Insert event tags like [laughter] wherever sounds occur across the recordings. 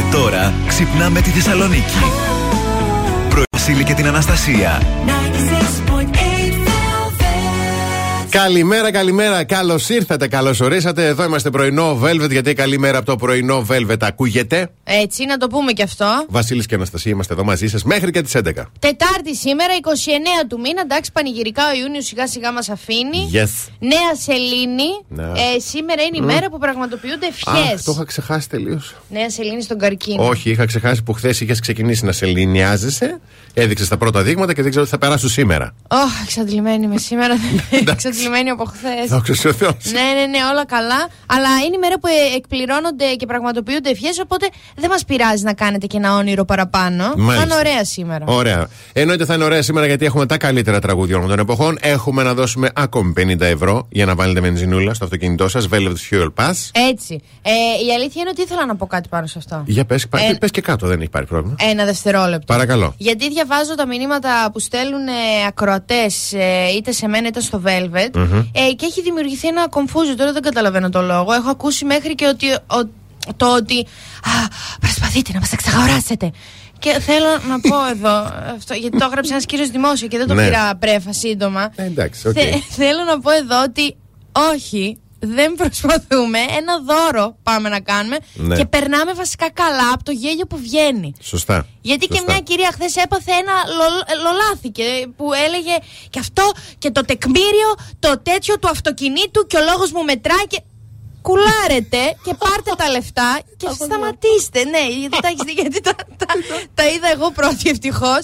Και τώρα ξυπνάμε τη Θεσσαλονίκη. Πρωί και την Αναστασία. Καλημέρα, καλημέρα. Καλώς ήρθατε, καλώς ορίσατε. Εδώ είμαστε πρωινό Velvet, γιατί καλή μέρα από το πρωινό Velvet ακούγεται. Έτσι, να το πούμε και αυτό. Βασίλης και Αναστασία είμαστε εδώ μαζί σας μέχρι και τις 11. Τετάρτη σήμερα, 29 του μήνα. Εντάξει, πανηγυρικά ο Ιούνιος σιγά σιγά μας αφήνει. Yes. Νέα Σελήνη. Ε, σήμερα είναι η μέρα που πραγματοποιούνται ευχές. Το είχα ξεχάσει τελείως. Νέα Σελήνη στον καρκίνο. Όχι, είχα ξεχάσει που χθες είχες ξεκινήσει να σεληνιάζεσαι. Έδειξες τα πρώτα δείγματα και δεν ξέρω ότι θα περάσουν σήμερα. Όχι, oh, εξαντλημένη είμαι σήμερα. [laughs] εξαντλημένη από χθες. Ναι, ναι, ναι, όλα καλά. Αλλά είναι η μέρα που εκπληρώνονται και πραγματοποιούνται ευχές, οπότε δεν μας πειράζει να κάνετε και ένα όνειρο παραπάνω. Θα είναι ωραία σήμερα. Ωραία. Εννοείται θα είναι ωραία σήμερα γιατί έχουμε τα καλύτερα τραγούδια όλων των εποχών. Έχουμε να δώσουμε ακόμη 50 ευρώ για να βάλετε βενζινούλα στο αυτοκίνητό σας. Velvet Fuel Pass. Έτσι. Ε, η αλήθεια είναι ότι ήθελα να πω κάτι πάνω σε αυτό. Για πες ε, πες και κάτω, δεν έχει πάρει πρόβλημα. Ένα δευτερόλεπτο. Παρακαλώ. Γιατί διαβάζω τα μηνύματα που στέλνουν ε, ακροατές ε, είτε σε μένα είτε στο Velvet ε, και έχει δημιουργηθεί ένα κομφούζιο. Τώρα δεν καταλαβαίνω το λόγο. Έχω ακούσει μέχρι και ότι, ο, το ότι. Α, προσπαθείτε να μας εξαγοράσετε. Και θέλω να πω [laughs] εδώ, αυτό, γιατί το έγραψε ένας κύριος δημόσιο και δεν το ναι. πήρα πρέφα σύντομα. Ε, εντάξει, okay. θέλω να πω εδώ ότι όχι, δεν προσπαθούμε. Ένα δώρο πάμε να κάνουμε ναι. και περνάμε βασικά καλά από το γέλιο που βγαίνει. Σωστά. Γιατί και μια κυρία χθες έπαθε ένα λολάθηκε που έλεγε και αυτό και το τεκμήριο, το τέτοιο του αυτοκινήτου και ο λόγος μου μετράει και κουλάρετε και πάρτε τα λεφτά και σταματήστε. Ναι, γιατί τα έχεις γιατί τα, τα, είδα εγώ πρώτη ευτυχώς.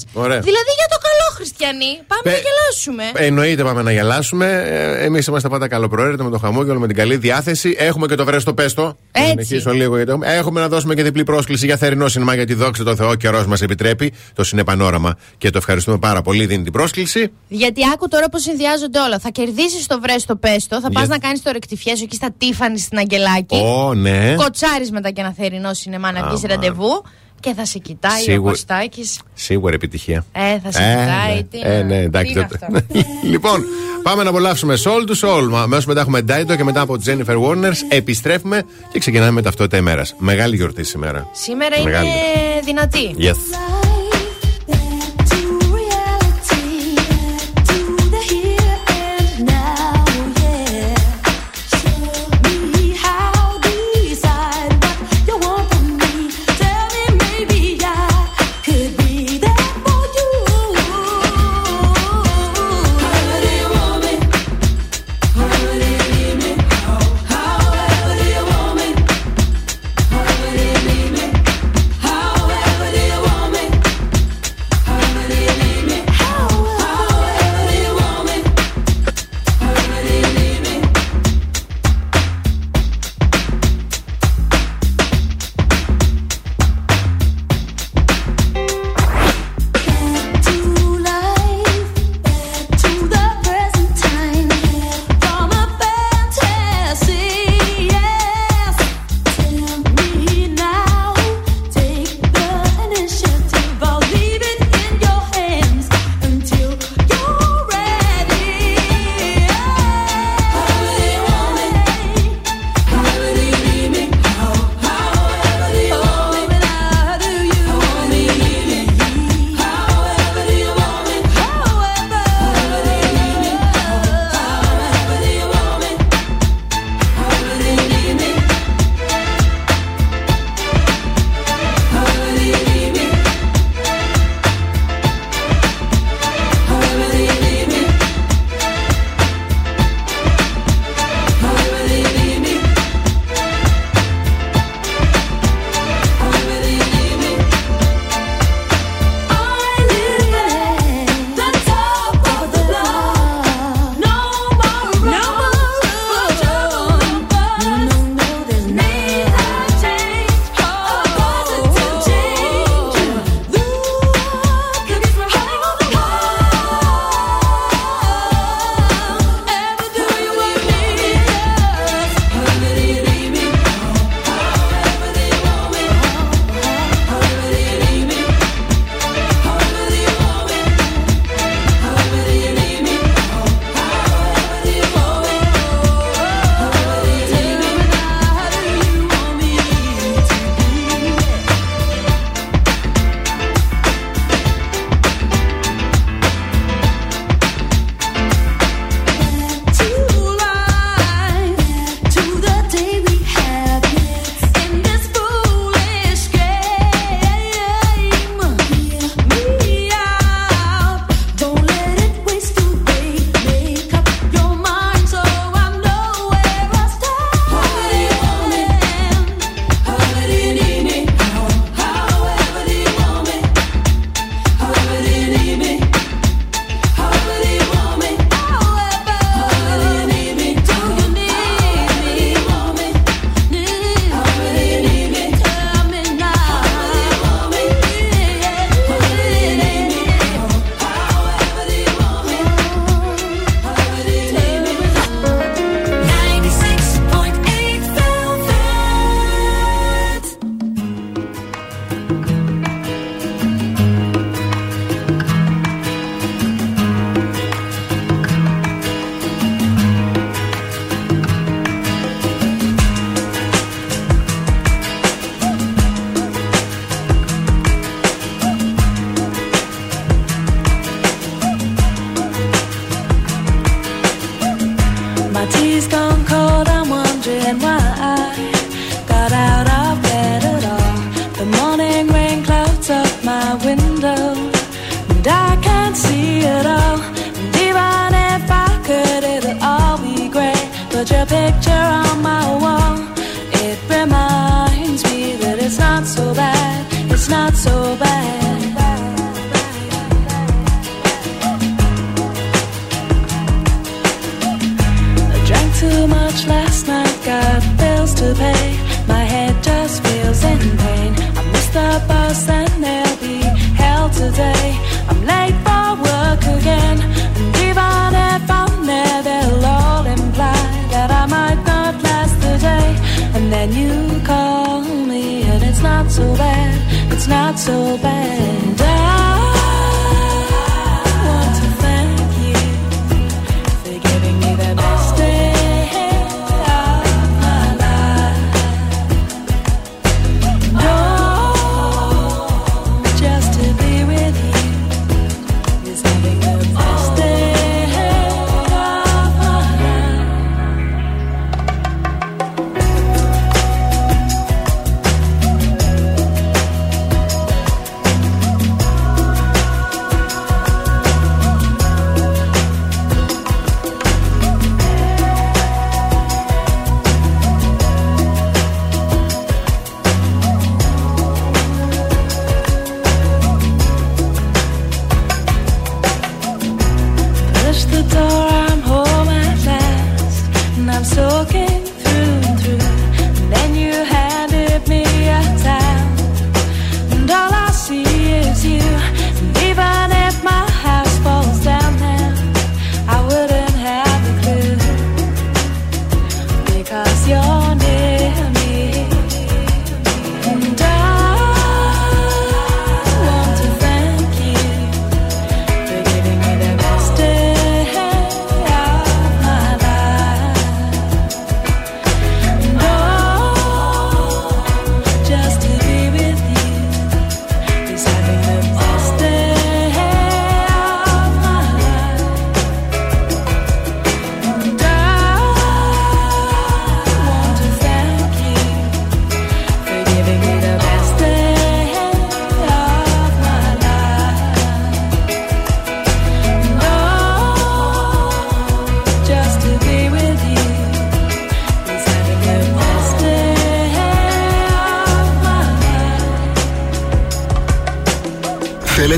Δηλαδή για το καλό, Χριστιανοί. Πάμε να γελάσουμε. Εννοείται πάμε να γελάσουμε. Ε, Εμείς είμαστε πάντα καλοπροαίρετοι με το χαμόγελο, με την καλή διάθεση. Έχουμε και το βρέστο πέστο. Έτσι. λίγο γιατί έχουμε. έχουμε να δώσουμε και διπλή πρόσκληση για θερινό σινεμά γιατί δόξα τω Θεώ καιρός μας επιτρέπει. Το συνεπανόραμα και το ευχαριστούμε πάρα πολύ. Δίνει την πρόσκληση. Γιατί άκου τώρα πώς συνδυάζονται όλα. Θα κερδίσεις το βρέστο πέστο, θα πας να κάνεις το ρεκτιφιέσο εκεί στα Τίφανη στην Αγγελάκη. Oh, ναι. Κοτσάρεις μετά και ένα θερινό σινεμά να βγεις ραντεβού. Και θα σε κοιτάει Σίγουρα, ο Κωστάκης Σίγουρα επιτυχία. Ε, θα σε ε, κοιτάει. Ναι. Τι ε, ναι, εντάξει. [laughs] λοιπόν, πάμε να απολαύσουμε Soul to Soul. Αμέσως μετά έχουμε Daido και μετά από Jennifer Warners. Επιστρέφουμε και ξεκινάμε με ταυτότητα ημέρας. Μεγάλη γιορτή σήμερα. Σήμερα Μεγάλη. είναι δυνατή. Yes.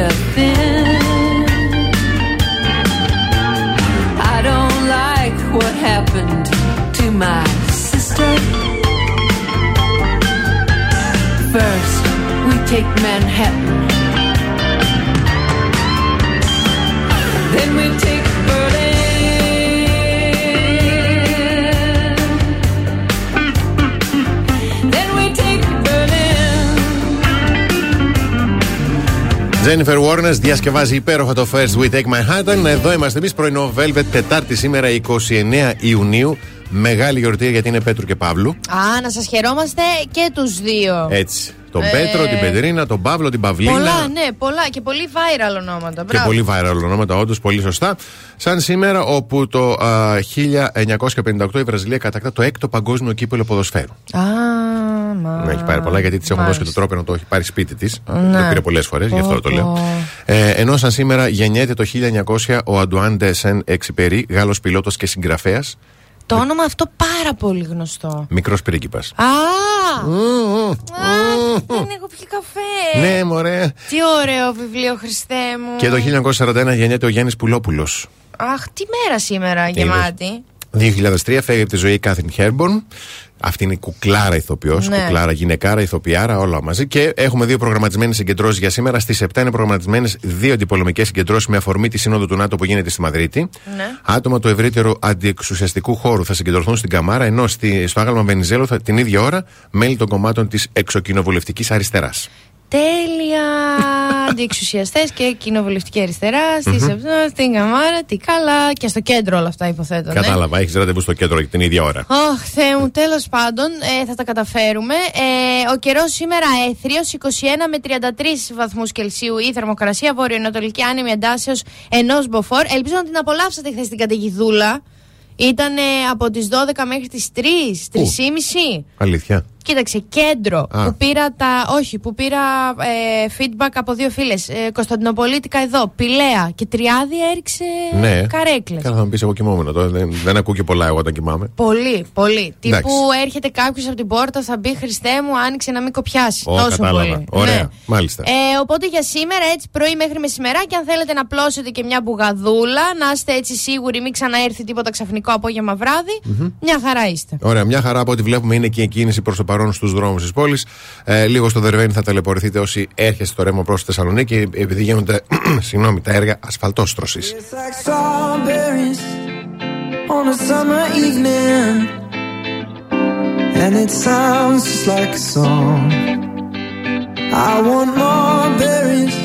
I don't like what happened to my sister. First, we take Manhattan. Jennifer Warnes διασκευάζει υπέροχα το First We Take Manhattan. Εδώ είμαστε εμείς πρωινό Velvet, Τετάρτη σήμερα 29 Ιουνίου. Μεγάλη γιορτή γιατί είναι Πέτρου και Παύλου. Α, να σας χαιρόμαστε και τους δύο. Έτσι. Τον Ε. Πέτρο, την Πετρίνα, τον Παύλο, την Παυλίνα. Πολλά, ναι, πολλά και πολύ viral ονόματα. Και Μπράβο. πολύ viral ονόματα, όντως, πολύ σωστά. Σαν σήμερα, όπου το α, 1958 η Βραζιλία κατακτά το έκτο παγκόσμιο κύπελο ποδοσφαίρου. Α, μα. Να έχει πάρει πολλά, γιατί τη έχουν δώσει και το Μάλιστα. τρόπο να το έχει πάρει σπίτι της. Ναι. Το πήρε πολλές φορές, γι' αυτό Πω, το λέω. πω. Ε, ενώ σαν σήμερα γεννιέται το 1900 ο Αντουάν Ντεσεν Εξυπερί, Γάλλος πιλότος και συγγραφέας, Το όνομα αυτό πάρα πολύ γνωστό. μικρός πρίγκιπας. Α! Α, δεν έχω πιει καφέ. Ναι, μωρέ. Τι ωραίο βιβλίο, Χριστέ μου. Και το 1941 γεννιέται ο Γιάννης Πουλόπουλος. Αχ, τι μέρα σήμερα γεμάτη. 2003 φεύγει από τη ζωή η Κάθριν Χέρμπορν. Αυτή είναι η κουκλάρα ηθοποιός, Ναι. κουκλάρα γυναικάρα, ηθοποιάρα, όλα μαζί. Και έχουμε δύο προγραμματισμένες συγκεντρώσεις για σήμερα. Στις 7 είναι προγραμματισμένες δύο αντιπολεμικές συγκεντρώσεις με αφορμή τη Σύνοδο του ΝΑΤΟ που γίνεται στη Μαδρίτη. Ναι. Άτομα του ευρύτερου αντιεξουσιαστικού χώρου θα συγκεντρωθούν στην Καμάρα, ενώ στη, στο άγαλμα Βενιζέλο θα, την ίδια ώρα μέλη των κομμάτων της εξοκοινοβουλευτικής αριστεράς. Τέλεια! [laughs] Αντιεξουσιαστές και κοινοβουλευτική αριστερά. Στη Σεπτέμβρη, στην Καμάρα, τι καλά. Και στο κέντρο όλα αυτά υποθέτω. ναι. Κατάλαβα, έχεις ραντεβού στο κέντρο για την ίδια ώρα. Αχ, Θεέ μου, τέλος πάντων, ε, θα τα καταφέρουμε. Ε, ο καιρός σήμερα έθριος, 21 με 33 βαθμούς Κελσίου η θερμοκρασία, βορειοανατολική άνεμη εντάσεως ενός μποφόρ. Ελπίζω να την απολαύσατε χθες την καταιγιδούλα. Ήταν από τις 12 μέχρι τις 3, 3.30. Αλήθεια. Κοίταξε, κέντρο Α. που πήρα τα. Όχι, που πήρα ε, feedback από δύο φίλες. Ε, Κωνσταντινοπολίτικα εδώ, Πηλαία και Τριάδη έριξε Ναι. καρέκλες. Καλά, θα μου πεις εγώ κοιμόμουν τώρα. Δεν, δεν ακούω και πολλά εγώ όταν κοιμάμαι. Πολύ, πολύ. Εντάξει. Τύπου έρχεται κάποιος από την πόρτα, θα μπει Χριστέ μου, άνοιξε να μην κοπιάσεις. Ω, Τόσο κατάλαβα. πολύ. Ωραία. Ναι. Μάλιστα. Ε, οπότε για σήμερα, έτσι πρωί μέχρι μεσημεράκι, αν θέλετε να πλώσετε και μια μπουγαδούλα, να είστε έτσι σίγουροι, μην ξαναέρθει τίποτα ξαφνικό απόγευμα βράδυ, μια χαρά είστε. Ωραία, μια χαρά από ό,τι βλέπουμε είναι και η κίνηση προς το παρόν στους δρόμους της πόλης. Ε, λίγο στο Δερβένι θα ταλαιπωρηθείτε όσοι έρχεστε στο ρεύμα προς τη Θεσσαλονίκη, επειδή γίνονται [clears throat] συγγνώμη, τα έργα ασφαλτόστρωσης. It's like strawberries on a summer evening, and it sounds just like a song. I want more berries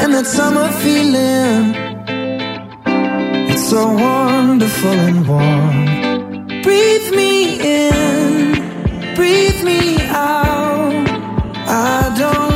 and that summer feeling. It's so wonderful and warm. Breathe me in, breathe me out. I don't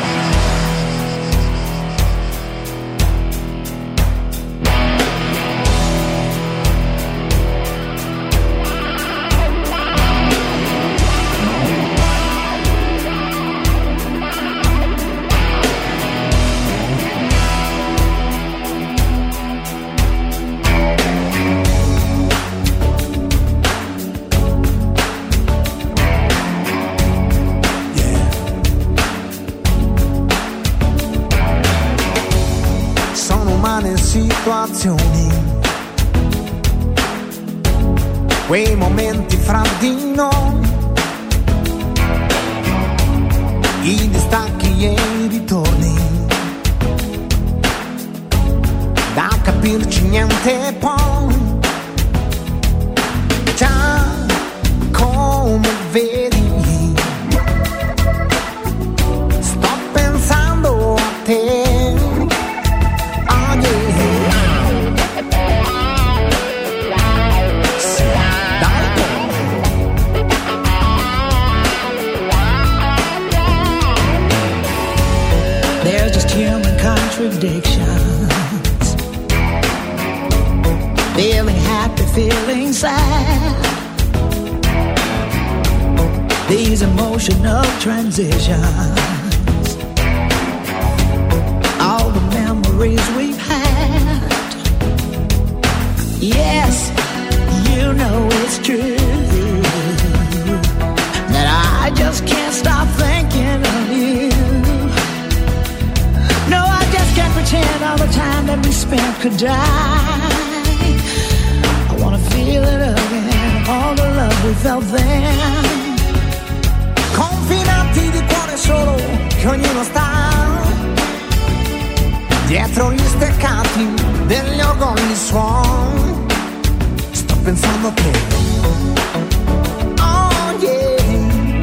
Felt then. confinati di cuore solo che ognuno sta dietro gli steccati degli orgogli suon sto pensando te oh yeah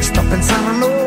sto pensando a noi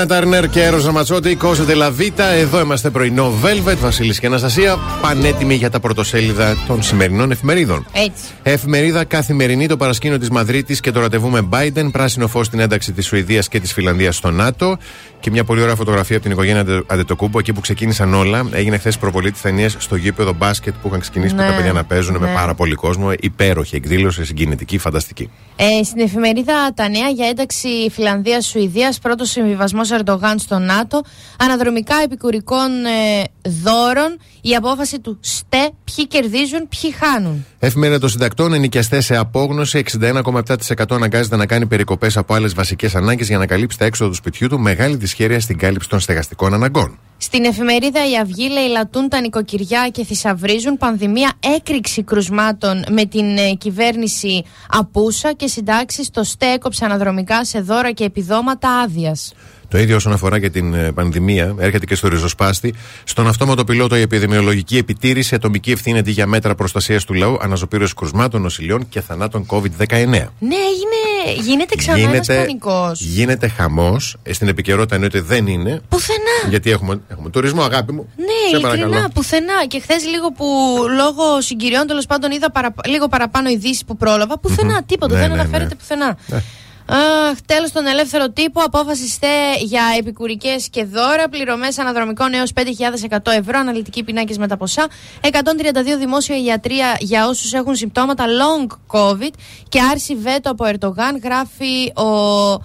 forget. Τίνα Τάρνερ και Έρος Ραματσότη, Κόζε Τελαβίτα. Εδώ είμαστε πρωινό Velvet, Βασίλης και Αναστασία. Πανέτοιμοι για τα πρωτοσέλιδα των σημερινών εφημερίδων. Έτσι. Εφημερίδα καθημερινή το παρασκήνιο της Μαδρίτης και το ραντεβού με Biden. Πράσινο φως στην ένταξη της Σουηδίας και της Φιλανδίας στο ΝΑΤΟ. Και μια πολύ ωραία φωτογραφία από την οικογένεια Αντε- Αντετοκούμπο, εκεί που ξεκίνησαν όλα. Έγινε χθες προβολή της ταινίας στο γήπεδο μπάσκετ που είχαν ξεκινήσει Ναι, τα παιδιά να παίζουν με ναι. πάρα πολύ κόσμο. Υπέροχη εκδήλωση, συγκινητική, φανταστική. Ε, στην εφημερίδα Τα Νέα για ένταξη Φιλανδία-Σουηδία, πρώτος συμβιβασμός Ερντογάν στο ΝΑΤΟ, αναδρομικά επικουρικών ε, δώρων, η απόφαση του ΣΤΕ, ποιοι κερδίζουν, ποιοι χάνουν. Εφημερίδα των συντακτών, ενοικιαστέ σε απόγνωση, 61,7% αναγκάζεται να κάνει περικοπές από άλλες βασικές ανάγκες για να καλύψει τα έξοδα του σπιτιού του, μεγάλη δυσχέρεια στην κάλυψη των στεγαστικών αναγκών. Στην εφημερίδα Η Αυγή λαιλατούν τα νοικοκυριά και θησαυρίζουν πανδημία έκρηξη κρουσμάτων με την ε, κυβέρνηση απούσα και συντάξεις στο ΣΤΕ έκοψε αναδρομικά σε δώρα και επιδόματα άδειας. Το ίδιο όσον αφορά και την ε, πανδημία, έρχεται και στο ριζοσπάστη. Στον αυτόματο πιλότο η επιδημιολογική επιτήρηση, ατομική ευθύνη αντί για μέτρα προστασίας του λαού, αναζωπήρωση κρουσμάτων, νοσηλιών και θανάτων COVID-19. Ναι, έγινε, γίνεται ξανά ένας πανικός. γίνεται χαμός. Στην επικαιρότητα εννοείται δεν είναι. Πουθενά. Γιατί έχουμε, έχουμε τουρισμό, αγάπη μου. Ναι, Σε παρακαλώ. ειλικρινά, πουθενά. Και χθες λίγο που λόγω συγκυριών τέλος πάντων είδα παρα- λίγο παραπάνω ειδήσει που πρόλαβα. Πουθενά, Μμμ. τίποτα. Ναι, δεν ναι, αναφέρεται ναι. πουθενά. Αχ, τέλος τον ελεύθερο τύπο. Απόφαση για επικουρικές και δώρα. Πληρωμές αναδρομικών έως 5.100 ευρώ. αναλυτική πινάκες με τα ποσά. 132 δημόσια ιατρία για όσους έχουν συμπτώματα long COVID. Και άρση βέτο από Ερτογάν. Γράφει ο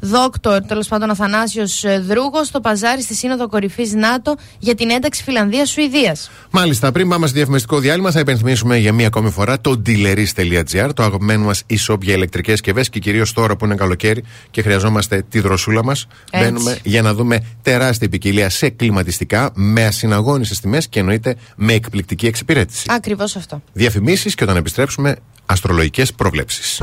Δόκτωρ, τέλος πάντων, Αθανάσιος ε, Δρούγος, στο παζάρι στη Σύνοδο Κορυφής ΝΑΤΟ για την ένταξη Φιλανδία-Σουηδία. Μάλιστα, πριν πάμε στο διαφημιστικό διάλειμμα, θα υπενθυμίσουμε για μία ακόμη φορά το dealerist.gr, το αγαπημένο μας e-shop για ηλεκτρικές συσκευέ και κυρίως τώρα που είναι καλοκαίρι και χρειαζόμαστε τη δροσούλα μας. Μπαίνουμε για να δούμε τεράστια ποικιλία σε κλιματιστικά, με ασυναγώνισε τιμές και εννοείται με εκπληκτική εξυπηρέτηση. Ακριβώς αυτό. Διαφημίσεις και όταν επιστρέψουμε, αστρολογικές προβλέψεις.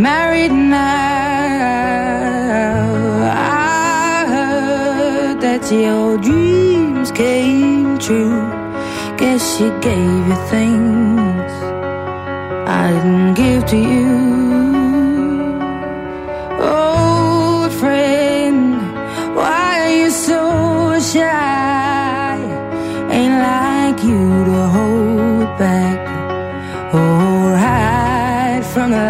Married now. I heard that your dreams came true. Guess she gave you things I didn't give to you. Old friend, why are you so shy? Ain't like you to hold back or hide from the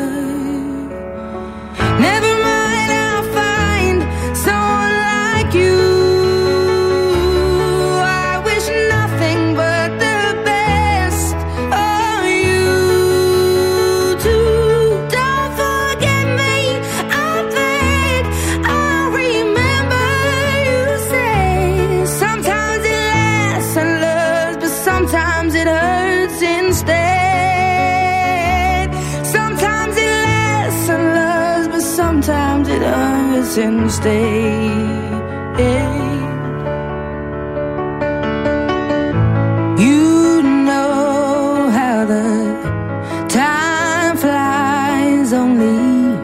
Hurts instead. You know how the time flies. Only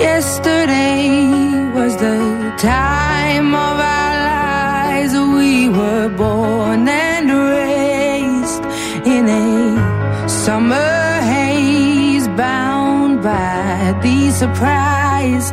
yesterday was the time of our lives. We were born and raised in a summer haze, bound by the surprise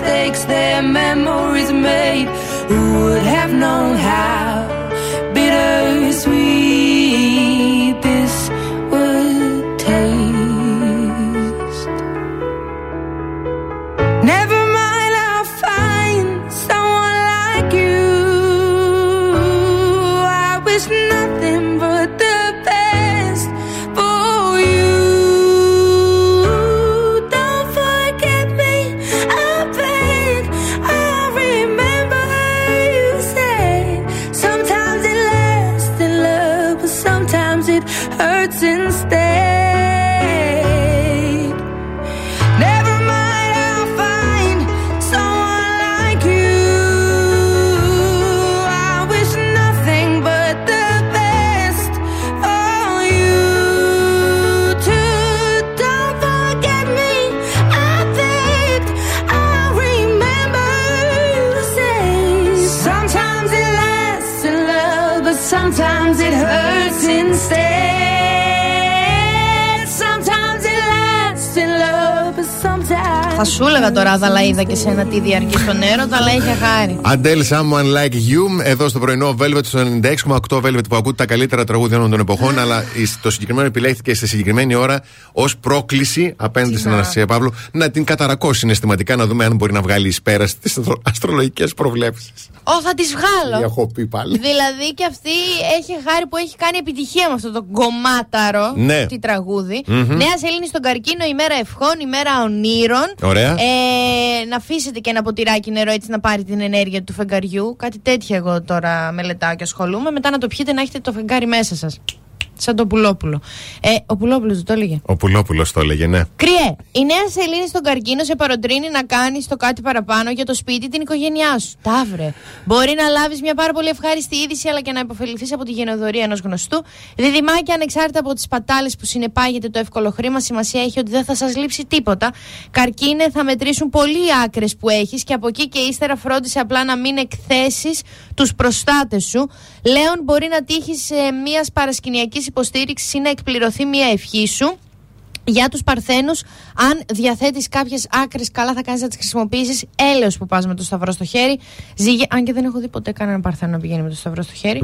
Mistakes, their memories made. Who would have known Θα σου έλεγα τώρα Αδαλαίδα και σένα τι διαρκεί στον έρωτα, αλλά έχει χάρη. Αντέλ Someone Like You, εδώ στο πρωινό Velvet στο 96,8 Velvet που ακούτε τα καλύτερα τραγούδια όλων των εποχών, αλλά το συγκεκριμένο επιλέχθηκε στη συγκεκριμένη ώρα ως πρόκληση απέναντι στην Αναστασία Παύλου να την καταρακώσει συναισθηματικά, να δούμε αν μπορεί να βγάλει ει πέρα στις αστρολογικές προβλέψεις. Ω, θα τις βγάλω. Έχω πει πάλι. Δηλαδή και αυτή έχει χάρη που έχει κάνει επιτυχία με αυτό το κομμάταρο. Ναι. Τι τραγούδι. Μμμ. Νέα Σελήνη στον καρκίνο, ημέρα ευχών, ημέρα ονείρων. Ωραία. Ε, να αφήσετε και ένα ποτηράκι νερό έτσι να πάρει την ενέργεια του φεγγαριού. Κάτι τέτοιο εγώ τώρα μελετάω και ασχολούμαι. Μετά να το πιείτε να έχετε το φεγγάρι μέσα σας. Σαν το πουλόπουλο. Ε, ο πουλόπουλος δεν το έλεγε. Ο Πουλόπουλος το έλεγε, ναι. Κρυέ, η νέα σελήνη στον καρκίνο σε παροτρύνει να κάνεις το κάτι παραπάνω για το σπίτι, την οικογένειά σου. Ταύρε. Μπορεί να λάβεις μια πάρα πολύ ευχάριστη είδηση, αλλά και να υποφεληθείς από τη γενοδορία ενός γνωστού. Διδυμάκι, ανεξάρτητα από τις πατάλες που συνεπάγεται το εύκολο χρήμα, σημασία έχει ότι δεν θα σας λείψει τίποτα. Καρκίνε, θα μετρήσουν πολύ άκρες που έχεις και από εκεί και ύστερα φρόντισε απλά να μην εκθέσεις τους προστάτες σου. Λέων, μπορεί να τύχεις μιας παρασκηνιακής υποστήριξης ή να εκπληρωθεί μια ευχή σου. Για τους Παρθένους, αν διαθέτεις κάποιες άκρες, καλά θα κάνεις να τις χρησιμοποιήσεις. Έλεος που πας με το σταυρό στο χέρι. Ζυγέ, αν και δεν έχω δει ποτέ κανέναν Παρθένο να πηγαίνει με το σταυρό στο χέρι.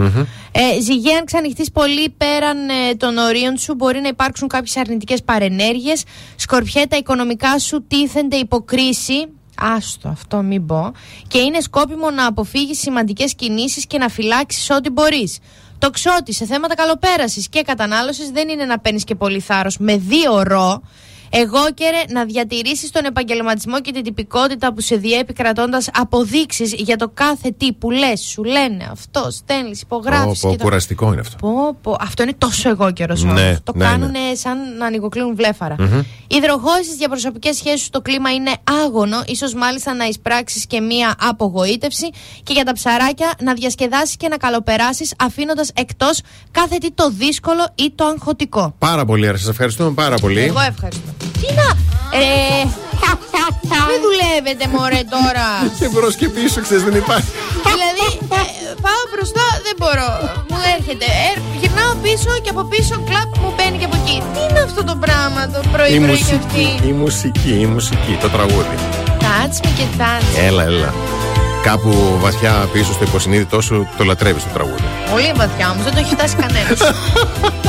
Ε, ζυγέ, αν ξανοιχτείς πολύ πέραν ε, των ορίων σου, μπορεί να υπάρξουν κάποιες αρνητικές παρενέργειες. Σκορπιέ, τα οικονομικά σου τίθενται υποκρίση. Άστο, αυτό μην πω. Και είναι σκόπιμο να αποφύγεις σημαντικές κινήσεις και να φυλάξεις ό,τι μπορείς. Το ξότι σε θέματα καλοπέρασης και κατανάλωσης δεν είναι να παίρνεις και πολύ θάρρος με δύο ρο. Εγώ και ρε, να διατηρήσεις τον επαγγελματισμό και την τυπικότητα που σε διέπει κρατώντας αποδείξεις για το κάθε τι που λες, σου λένε αυτό, στέλνεις, υπογράφεις. Πω, πω, κουραστικό είναι αυτό. Πω, πω. Αυτό είναι τόσο εγώ καιρός Ναι, Το ναι, κάνουν σαν να ανοιγοκλίνουν βλέφαρα. Υδροχόε στις διαπροσωπικές σχέσεις το κλίμα είναι άγονο, ίσως μάλιστα να εισπράξεις και μία απογοήτευση. Και για τα ψαράκια να διασκεδάσεις και να καλοπεράσεις, αφήνοντας εκτός κάθε τι το δύσκολο ή το αγχωτικό. Πάρα πολύ, σας ευχαριστούμε πάρα πολύ. Εγώ ευχαριστώ. Τι να. Ε, δεν δουλεύετε, μωρέ τώρα. Και μπρος και πίσω, ξέρεις, δεν υπάρχει. δηλαδή, ε, πάω μπροστά, δεν μπορώ. Μου έρχεται. Ε, γυρνάω πίσω και από πίσω κλαπ μου μπαίνει και από εκεί. Τι είναι αυτό το πράγμα το Η πρωί-πρωί και αυτή; μουσική, η μουσική, η μουσική, το τραγούδι. Τάτς με και τάτς. Έλα, έλα. Κάπου βαθιά πίσω στο υποσυνείδητό σου το λατρεύεις το τραγούδι. Πολύ βαθιά όμως, δεν το έχει φτάσει κανένας. [laughs]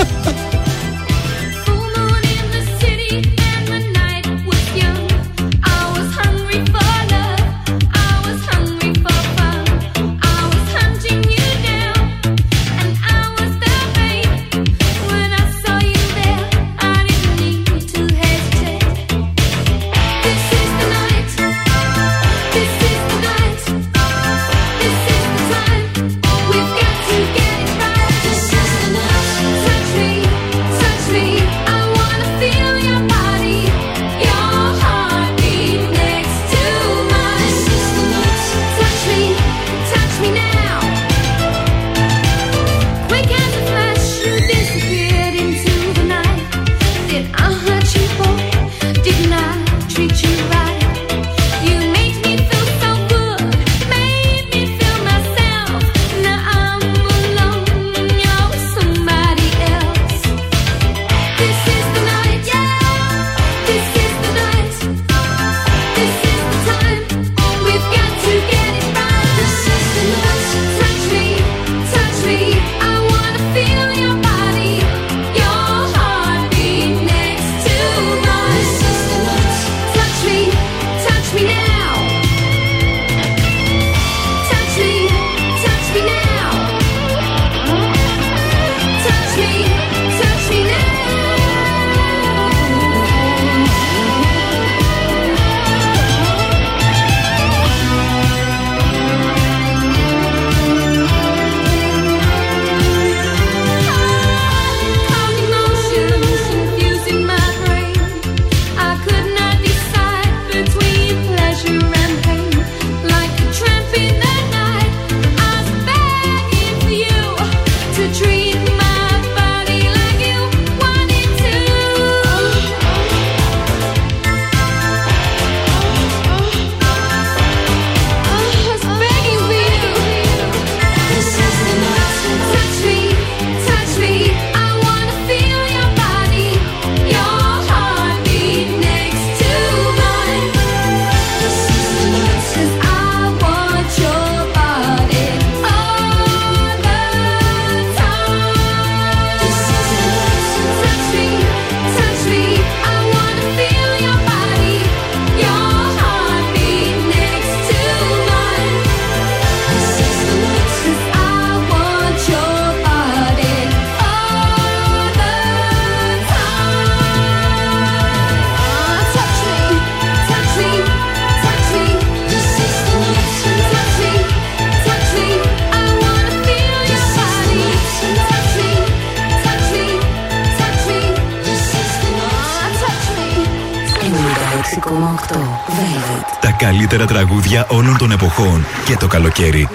Τα καλύτερα τραγούδια όλων των εποχών και το καλοκαίρι.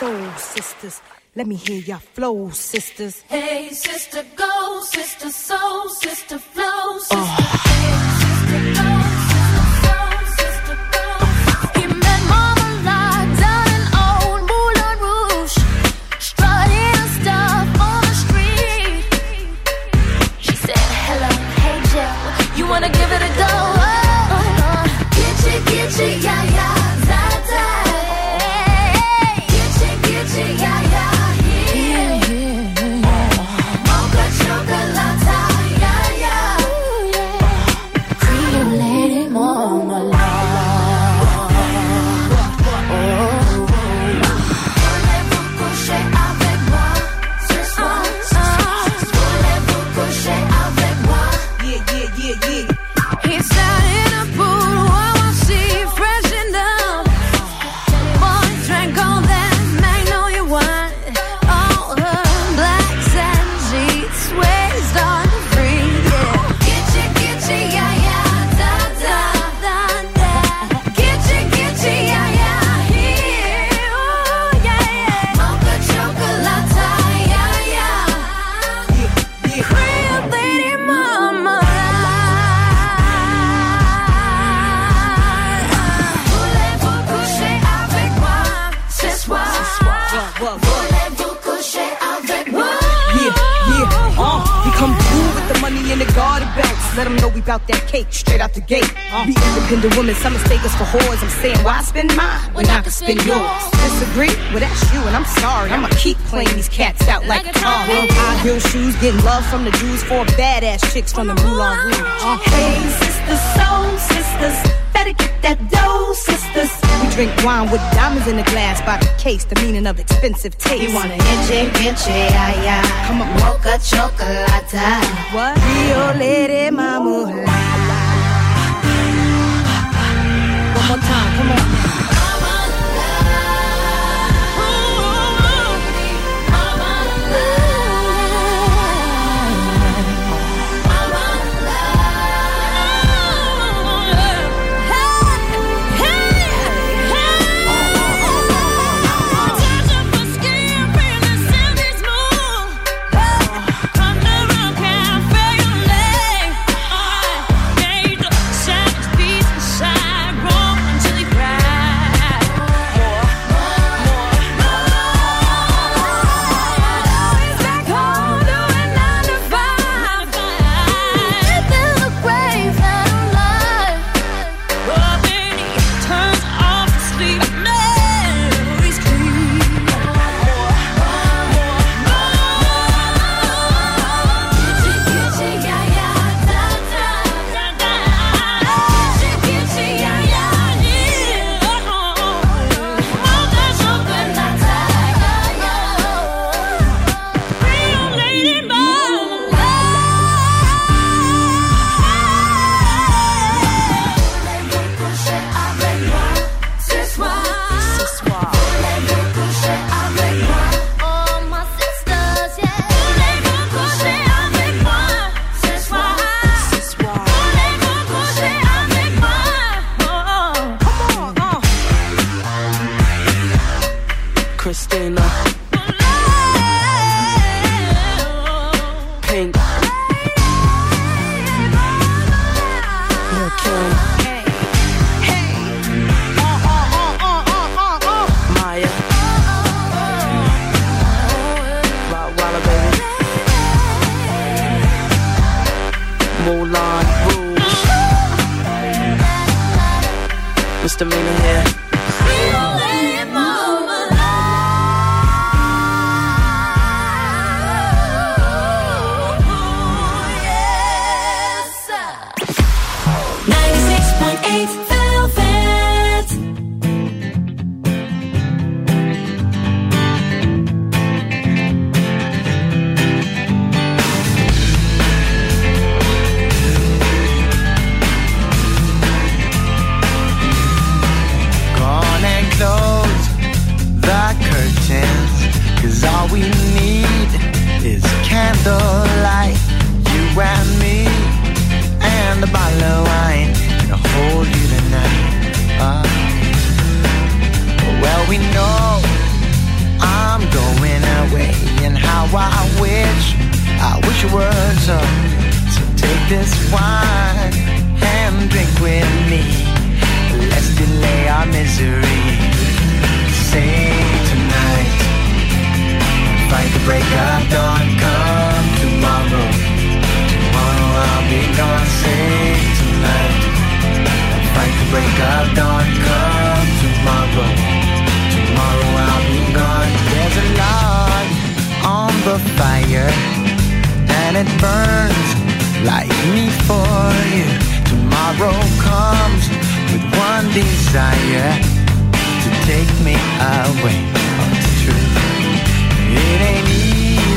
Soul sisters, let me hear your flow, sisters. Hey, sister, go, sister, soul, sister, flow, sister. Them know we bout that cake straight out the gate. be independent women, some mistake us for whores. I'm saying, why spend mine when I can spend yours? Disagree? Well, that's you, and I'm sorry. I'ma keep playing these cats out like a car. High heel shoes, getting love from the Jews, four badass chicks from the Moulin Rouge. Uh, Hey, sisters, soul sisters, better get that dough, we drink wine with diamonds in the glass by the case, the meaning of expensive taste. You wanna itchy, itchy, yeah, yeah. Come on, Mocha chocolate. What? Rio Lady Mama. One more time, come on. All we need is candlelight, you and me, and a bottle of wine to hold you tonight. Uh, ah. well, we know I'm going away, and how I wish, I wish it was so. So take this wine and drink with me. Let's delay our misery. Say fight the break of dawn. Come tomorrow, tomorrow I'll be gone. Say tonight, fight the break of dawn. Come tomorrow, tomorrow I'll be gone. There's a log on the fire, and it burns like me for you. Tomorrow comes with one desire to take me away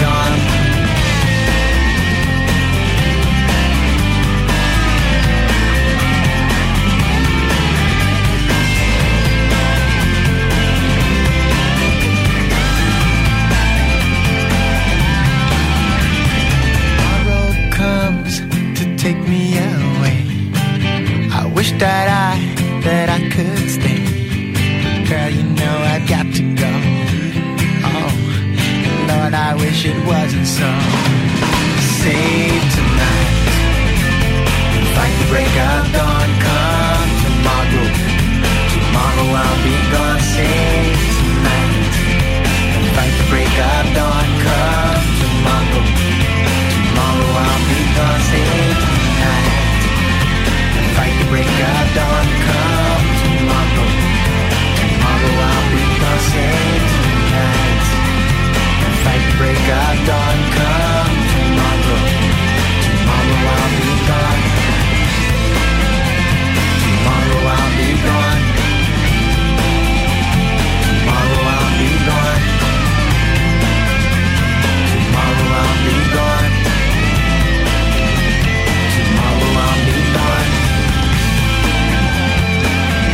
gone. Tomorrow comes to take me away. I wish that I, it wasn't so. Save tonight. Fight the break of dawn. Come tomorrow. Tomorrow I'll be gone. Save tonight. Fight the break of dawn. Come tomorrow. Tomorrow I'll be gone. Save tonight. Fight the break of dawn.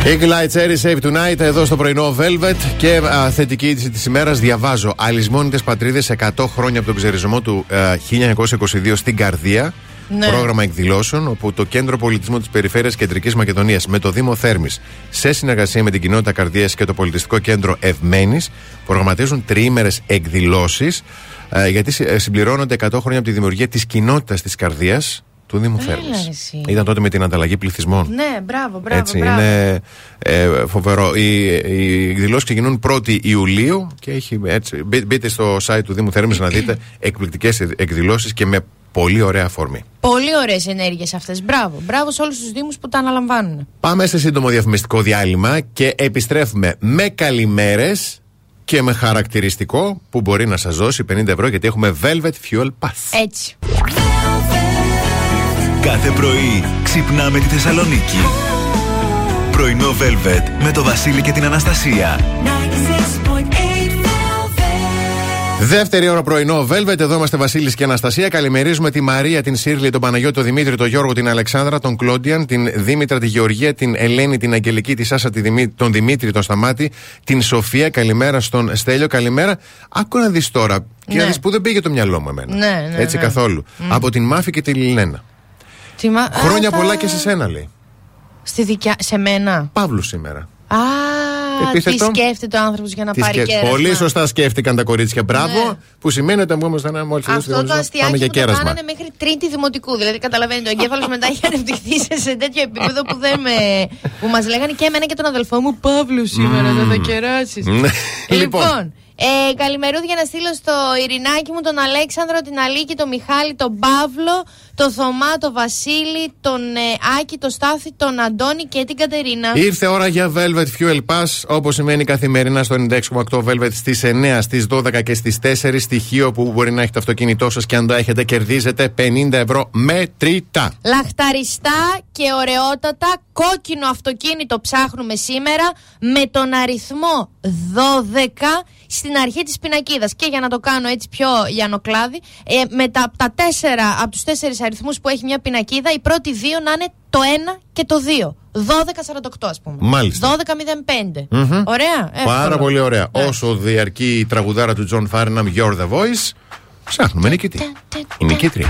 Eagle Eye Cherry Save Tonight εδώ στο πρωινό Velvet και α, θετική είδηση της ημέρας διαβάζω. Αλυσμόνιτε πατρίδες 100 χρόνια από τον ψερισμό του ε, 1922 στην Καρδία. Ναι. Πρόγραμμα εκδηλώσεων όπου το Κέντρο Πολιτισμού της Περιφέρειας Κεντρικής Μακεδονίας με το Δήμο Θέρμης σε συνεργασία με την Κοινότητα Καρδίας και το Πολιτιστικό Κέντρο Ευμένης προγραμματίζουν τριήμερες εκδηλώσεις ε, γιατί συ- ε, συμπληρώνονται 100 χρόνια από τη δημιουργία της κοινότητας της Καρδίας του Δήμου Έλα, Θέρμης. εσύ. Ήταν τότε με την ανταλλαγή πληθυσμών. Ναι, μπράβο, μπράβο. Έτσι, μπράβο. είναι ε, φοβερό. Οι, οι εκδηλώσει ξεκινούν 1η Ιουλίου και έχει, έτσι, μπει- μπείτε στο site του Δήμου Θέρμης να δείτε εκπληκτικές εκδηλώσεις και με πολύ ωραία αφορμή. Πολύ ωραίες ενέργειες αυτές. Μπράβο. Μπράβο σε όλους τους Δήμους που τα αναλαμβάνουν. Πάμε σε σύντομο διαφημιστικό διάλειμμα και επιστρέφουμε με καλημέρες και με χαρακτηριστικό που μπορεί να σας δώσει 50 ευρώ γιατί έχουμε Velvet Fuel Pass. Έτσι. Κάθε πρωί ξυπνάμε τη Θεσσαλονίκη. Πρωινό Velvet με το Βασίλη και την Αναστασία. Δεύτερη ώρα πρωινό, Velvet. Εδώ είμαστε Βασίλης και Αναστασία. Καλημερίζουμε τη Μαρία, την Σύρλη, τον Παναγιώτη, τον Δημήτρη, τον Γιώργο, την Αλεξάνδρα, τον Κλόντιαν, την Δήμητρα, τη Γεωργία, την Ελένη, την Αγγελική, τη Σάσα, τη Δημή- τον Δημήτρη, τον Σταμάτη, την Σοφία. Καλημέρα στον Στέλιο. Καλημέρα. Άκου να δεις τώρα. Και να Ναι. δεις που δεν πήγε το μυαλό μου εμένα. Ναι, ναι, Έτσι ναι. καθόλου. Από την Μάφη και τη Λιλένα. Τι μα- Χρόνια Α, πολλά τα- και σε σένα, λέει. Στη δικιά. Σε μένα. Παύλου σήμερα. Α, Επίθετο. τι σκέφτεται ο άνθρωπος για να Τι πάρει σκε- κέρασμα. Πολύ σωστά σκέφτηκαν τα κορίτσια. Μπράβο. Ναι. Που σημαίνει ότι μόλι θα μόλις Αυτό το πάμε αστιάκι για που το κέρασμα. κάνανε μέχρι τρίτη δημοτικού. Δηλαδή, καταλαβαίνετε, ο εγκέφαλος μετά έχει ανεπτυχθεί σε, σε τέτοιο επίπεδο που δεν με. που μας λέγανε και εμένα και τον αδελφό μου Παύλο σήμερα, δεν θα κεράσεις. Ναι. Λοιπόν, ε, καλημερούδια να στείλω στο Ειρηνάκι μου, τον Αλέξανδρο, την Αλίκη, τον Μιχάλη, τον Παύλο, το Θωμά, το Βασίλη, τον ε, Άκη, το Στάθη, τον Αντώνη και την Κατερίνα. Ήρθε ώρα για Velvet Fuel Pass, όπως σημαίνει καθημερινά στο 96,8 Velvet στις 9, στις 12 και στις 4. Στοιχείο που μπορεί να έχει το αυτοκίνητό σας και αν το έχετε, κερδίζετε 50 ευρώ μετρητά. Λαχταριστά και ωραιότατα κόκκινο αυτοκίνητο ψάχνουμε σήμερα με τον αριθμό 12 στην αρχή της πινακίδας και για να το κάνω έτσι πιο λιανοκλάδι ε, με τα, τα τέσσερα, από τους τέσσερις αριθμούς που έχει μια πινακίδα οι πρώτοι δύο να είναι το 1 και το 2 12-48 ας πούμε Μάλιστα. 12-05 Μμμ. Ωραία Πάρα εύκολο. πολύ ωραία. Όσο διαρκεί η τραγουδάρα του Τζον Φάρναμ, You're the Voice, ψάχνουμε νικητή. Η νικήτρια.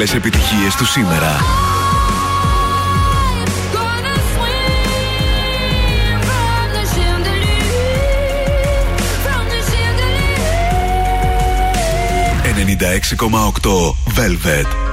μεγάλες επιτυχίες του σήμερα. Velvet. 96,8 Velvet.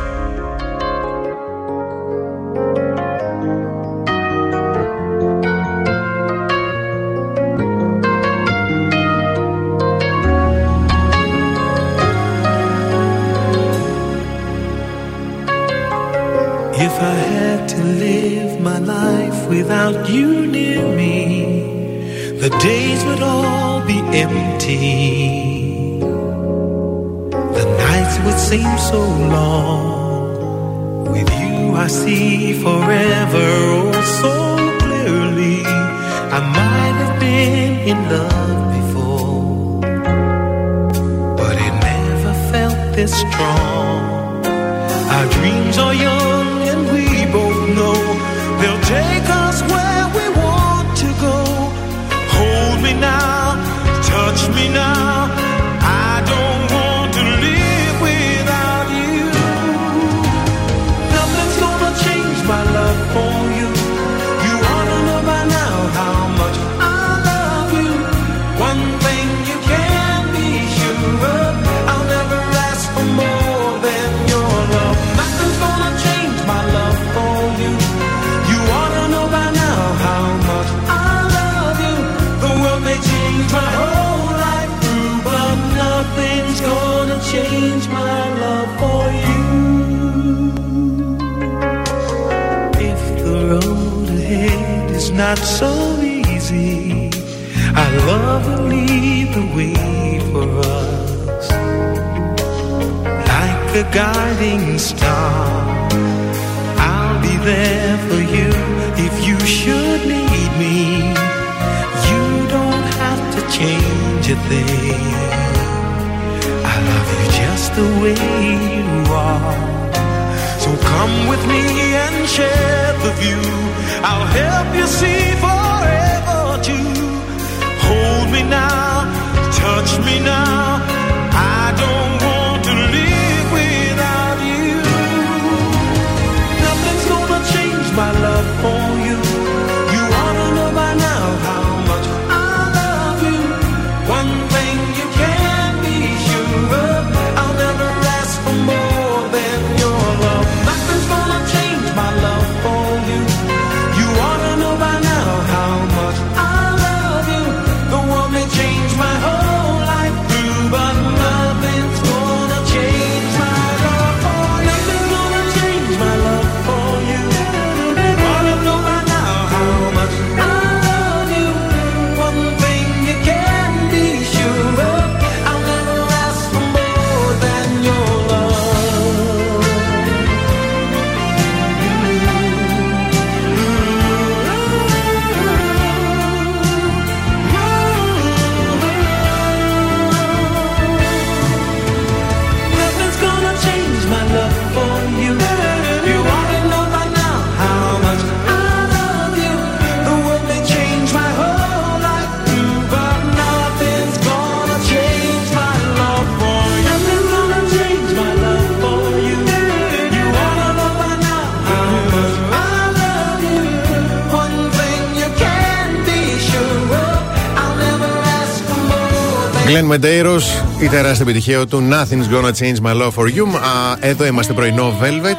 Medeiros, η τεράστια επιτυχία του Nothing's Gonna Change My Love for You. Α, εδώ είμαστε πρωινό Velvet.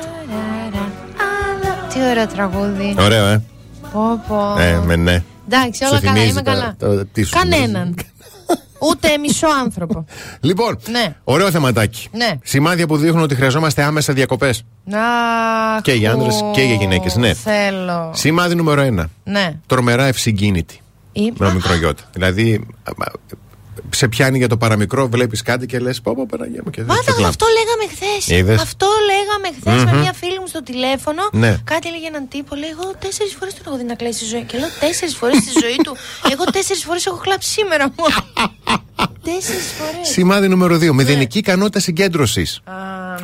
Τι ωραίο τραγούδι. Ωραίο, ε. Πω, πω. Ε, με ναι. Εντάξει, όλα καλά, είμαι καλά. Κανέναν. Ούτε μισό άνθρωπο. [laughs] Λοιπόν, ναι. ωραίο θεματάκι. Ναι. Σημάδια που δείχνουν ότι χρειαζόμαστε άμεσα διακοπές. Και για άντρες και για γυναίκες. Ναι. Θέλω. Σημάδι νούμερο 1. Ναι. Τρομερά ευσυγκίνητη. Ή... Με. Δηλαδή, σε πιάνει για το παραμικρό, βλέπεις κάτι και λες: Πώ, Παναγία μου και δεν αυτό λέγαμε χθες. Αυτό λέγαμε χθες με μια φίλη μου στο τηλέφωνο. Ναι. Κάτι έλεγε έναν τύπο. Λέει: Εγώ τέσσερις φορές τον έχω δει να στη ζωή. Και λέω: Τέσσερις φορές στη ζωή του. Εγώ τέσσερις φορές έχω κλάψει σήμερα μου [laughs] τέσσερις φορές. Σημάδι νούμερο 2. Μηδενική ναι. ικανότητα συγκέντρωσης.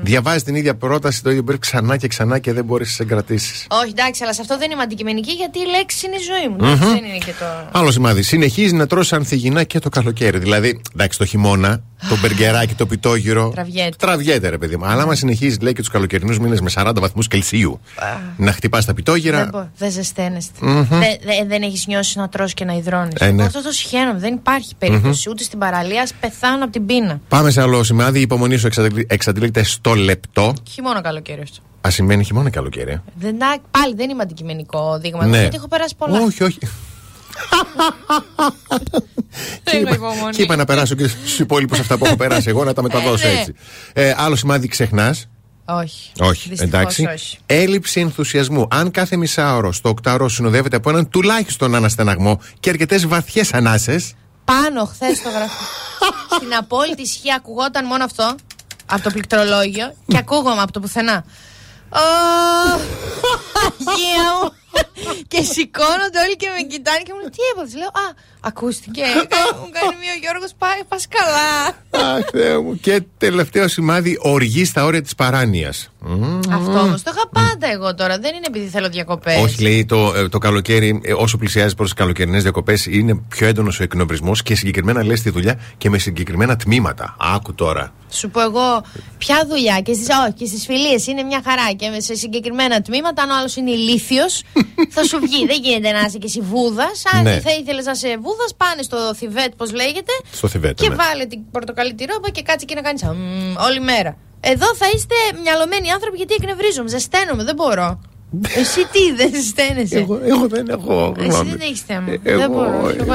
Διαβάζει την ίδια πρόταση το ίδιο μπρε ξανά και ξανά και δεν μπορείς να σε εγκρατήσει. Όχι, εντάξει, αλλά σε αυτό δεν είμαι αντικειμενική γιατί η λέξη είναι η ζωή μου. Εντάξει, Δεν είναι και το. Άλλο σημάδι. Συνεχίζει να τρώσει ανθυγινά και το καλοκαίρι. Δηλαδή, εντάξει, το χειμώνα, το μπεργκεράκι, το πιτόγυρο. Τραβιέται. Τραβιέται, ρε παιδί μου. Αλλά άμα συνεχίζεις, λέει και τους καλοκαιρινούς μήνες με 40 βαθμούς Κελσίου να χτυπάς τα Δεν, πιτόγυρα. μπο- δεν ζεσταίνεστε. Μμμ. Δεν, δεν, δεν έχεις νιώσει να τρως και να υδρώνεις. Ε, ναι. Αυτό το συχαίνομαι. Δεν υπάρχει περίπτωση ούτε στην παραλία. Ας πεθάνω από την πείνα. Πάμε σε άλλο σημάδι. Η υπομονή σου εξαντλεί- εξαντλείται στο λεπτό. Χειμώνα καλοκαίρι αυτό. Α σημαίνει χειμώνα ή καλοκαίρι. ε. Δεν, α, πάλι δεν είμαι αντικειμενικό δείγμα. Ναι. Γιατί έχω περάσει πολλά. Όχι, όχι. [laughs] Δεν έχω υπομονή. Και είπα να περάσω και στους υπόλοιπους αυτά που έχω περάσει εγώ να τα μεταδώσω Ε, ναι. έτσι. Ε, άλλο σημάδι ξεχνάς. Όχι. Όχι, Δυστυχώς εντάξει. όχι. Έλλειψη ενθουσιασμού. Αν κάθε μισάωρο στο οκτάωρο συνοδεύεται από έναν τουλάχιστον αναστεναγμό και αρκετές βαθιές ανάσες. Πάνω χθες στο γραφείο. [laughs] Στην απόλυτη ισχύ ακουγόταν μόνο αυτό από το πληκτρολόγιο και ακούγομαι από το πουθενά. Ω, Αγία μου! [laughs] και σηκώνονται όλοι και με κοιτάνε και μου λένε Τι έπαθες, Λέω Α, ακούστηκε. μου κάνει μία ο Γιώργος πάει, πας καλά. Αχ, Θεέ μου. Και τελευταίο σημάδι, οργή στα όρια της παράνοιας. Αυτό όμως το είχα πάντα εγώ τώρα. Δεν είναι επειδή θέλω διακοπές. Όχι, λέει το, ε, το καλοκαίρι, ε, όσο πλησιάζει προς τις καλοκαιρινές διακοπές, είναι πιο έντονος ο εκνευρισμός και συγκεκριμένα λες τη δουλειά και με συγκεκριμένα τμήματα. Άκου τώρα. Σου πω εγώ ποια δουλειά και στις, όχι, και στις φιλίες είναι μια χαρά και με- σε συγκεκριμένα τμήματα αν ο άλλος είναι ηλίθιος θα σου βγει. Δεν γίνεται να είσαι και εσύ βούδας. Αν Ναι. θα ήθελες να είσαι βούδας πάνε στο Θιβέτ πως λέγεται Στο Θιβέτ, και ναι. βάλε την πορτοκαλί τη ρόμπα και κάτσε και να κάνεις αμμ, όλη μέρα. Εδώ θα είστε μυαλωμένοι άνθρωποι γιατί εκνευρίζομαι, ζεσταίνομαι, δεν μπορώ. Εσύ τι, δεν ζεσταίνεσαι; Εγώ, εγώ δεν έχω. Εσύ γνώμη. δεν έχεις θέμα. Ε, δεν εγώ, μπορώ. ε, Εγώ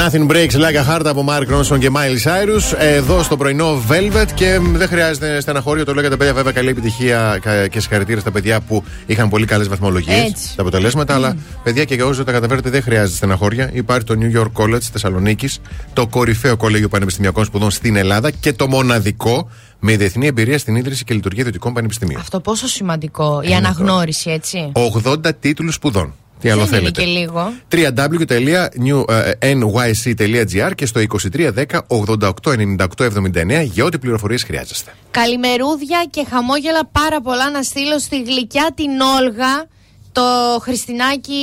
Nothing breaks like a heart από Mark Ronson και Miley Cyrus. Εδώ στο πρωινό Velvet και δεν χρειάζεται στεναχώριο. Το λέγατε παιδιά, βέβαια, καλή επιτυχία κα- και συγχαρητήρια στα παιδιά που είχαν πολύ καλές βαθμολογίες Έτσι. στα αποτελέσματα. Αλλά παιδιά και για όσους δεν τα καταφέρετε, δεν χρειάζεται στεναχώρια. Υπάρχει το New York College Θεσσαλονίκης, το κορυφαίο κολέγιο πανεπιστημιακών σπουδών στην Ελλάδα και το μοναδικό με διεθνή εμπειρία στην ίδρυση και λειτουργία ιδιωτικών πανεπιστημίων. Αυτό πόσο σημαντικό. Η αναγνώριση, έτσι. 80 τίτλους σπουδών. Τι άλλο Δεν είναι θέλετε; και λίγο. www.nyc.gr και στο 2310 88 98 79 για ό,τι πληροφορίες χρειάζεστε. Καλημερούδια και χαμόγελα πάρα πολλά να στείλω στη γλυκιά την Όλγα. Το Χριστινάκι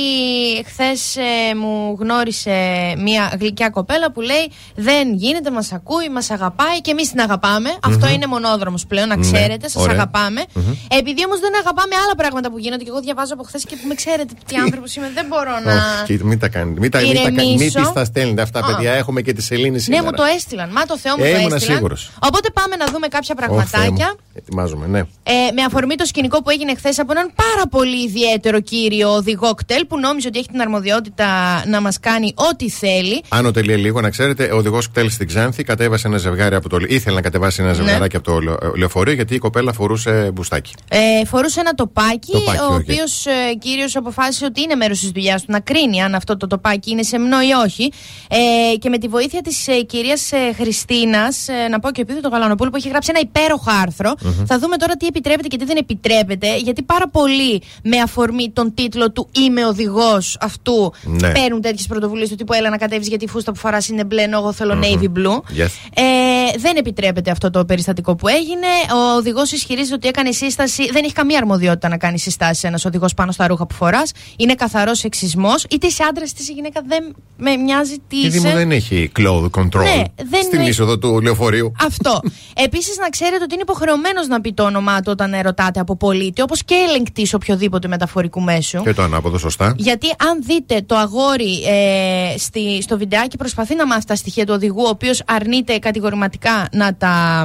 χθες μου γνώρισε μια γλυκιά κοπέλα που λέει Δεν γίνεται, μας ακούει, μας αγαπάει και εμείς την αγαπάμε. Αυτό είναι μονόδρομος πλέον, να Ναι, ξέρετε, σας ωραία. αγαπάμε. Επειδή όμως δεν αγαπάμε άλλα πράγματα που γίνονται και εγώ διαβάζω από χθες και που με ξέρετε τι άνθρωπος είμαι, δεν μπορώ να. Όχι, μην τα κάνετε. Μην τα, μην τα, κάνετε. μην ηρεμήσω. τις τα στέλνετε αυτά, Α. παιδιά. Έχουμε και τη Σελήνη Ναι, σήμερα. μου το έστειλαν. Μα το Θεό μου Ε, το ήμουνα έστειλαν. σίγουρος. Οπότε πάμε να δούμε κάποια Ω, Θεέ μου. πραγματάκια. Ετοιμάζομαι, ναι. Ε, με αφορμή το σκηνικό που έγινε χθες από έναν πάρα πολύ ιδιαίτερο κύριο οδηγό κτέλ που νόμιζε ότι έχει την αρμοδιότητα να μας κάνει ό,τι θέλει. Άνω τελεία λίγο, να ξέρετε, ο οδηγός κτέλ στην Ξάνθη κατέβασε ένα ζευγάρι από το. ήθελε να κατεβάσει ένα ζευγαράκι από το λεω- λεωφορείο γιατί η κοπέλα φορούσε μπουστάκι. Ε, φορούσε ένα τοπάκι, Τοπάκι, ο οκ. οποίος ε, κύριος αποφάσισε ότι είναι μέρος της δουλειάς του να κρίνει αν αυτό το τοπάκι είναι σεμνό ή όχι. Ε, και με τη βοήθεια της ε, κυρίας ε, Χριστίνας, ε, να πω και επειδή το Γαλανοπούλου που έχει γράψει ένα υπέροχο άρθρο, θα δούμε τώρα τι επιτρέπεται και τι δεν επιτρέπεται. Γιατί πάρα πολλοί με αφορμή τον τίτλο του Είμαι οδηγός αυτού Ναι. παίρνουν τέτοιες πρωτοβουλίες του τύπου Έλα να κατέβεις γιατί η φούστα που φοράς είναι μπλε, ενώ εγώ θέλω navy blue. Yes. Ε, δεν επιτρέπεται αυτό το περιστατικό που έγινε. Ο οδηγός ισχυρίζεται ότι έκανε σύσταση. Δεν έχει καμία αρμοδιότητα να κάνει συστάσεις ένας οδηγός πάνω στα ρούχα που φοράς. Είναι καθαρός σεξισμός. Είτε είσαι άντρας είτε είσαι γυναίκα, δεν με μοιάζει τι Η Δήμο είσαι. δεν έχει cloud control Ναι, δεν στην είναι- είσοδο του λεωφορείου. Αυτό. [laughs] Επίσης, να ξέρετε ότι είναι υποχρεωμένος να πει το όνομά του όταν ερωτάται από πολίτη, όπως και ελεγκτής οποιοδήποτε μεταφορικού μέσου. Και το ανάποδο, σωστά. Γιατί αν δείτε το αγόρι ε, στη, στο βιντεάκι προσπαθεί να μάθει τα στοιχεία του οδηγού, ο οποίος αρνείται κατηγορηματικά να τα,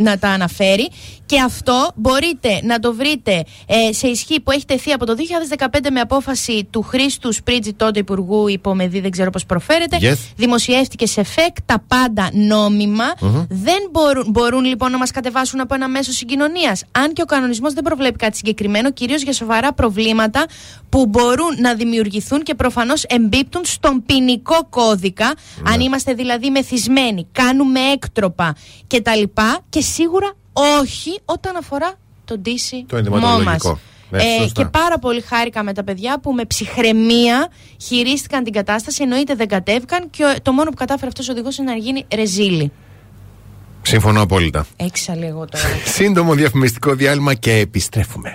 να τα αναφέρει. Και αυτό μπορείτε να το βρείτε ε, σε ισχύ που έχει τεθεί από το 2015 με απόφαση του Χρήστου Σπρίτζη, τότε Υπουργού Υπομεδή, δεν ξέρω πώς προφέρεται. Yes. Δημοσιεύτηκε σε ΦΕΚ τα πάντα νόμιμα. Δεν μπορούν, μπορούν λοιπόν να μας κατεβάσουν από ένα μέσο συγκοινωνίας. Αν και ο κανονισμός δεν προβλέπει κάτι συγκεκριμένο, κυρίως για σοβαρά προβλήματα που μπορούν να δημιουργηθούν και προφανώς εμπίπτουν στον ποινικό κώδικα. Αν είμαστε δηλαδή μεθυσμένοι, κάνουμε έκτροπα κτλ. Και σίγουρα όχι όταν αφορά τον ντύση Το ενδυματολογικό. μας. Ναι, Ε, σωστά. και πάρα πολύ χάρηκα με τα παιδιά που με ψυχραιμία χειρίστηκαν την κατάσταση. Εννοείται δεν κατέβηκαν και ο- το μόνο που κατάφερε αυτός ο οδηγός είναι να γίνει ρεζίλη. Συμφωνώ απόλυτα. Έξα λίγο τώρα. [laughs] Σύντομο διαφημιστικό διάλειμμα και επιστρέφουμε.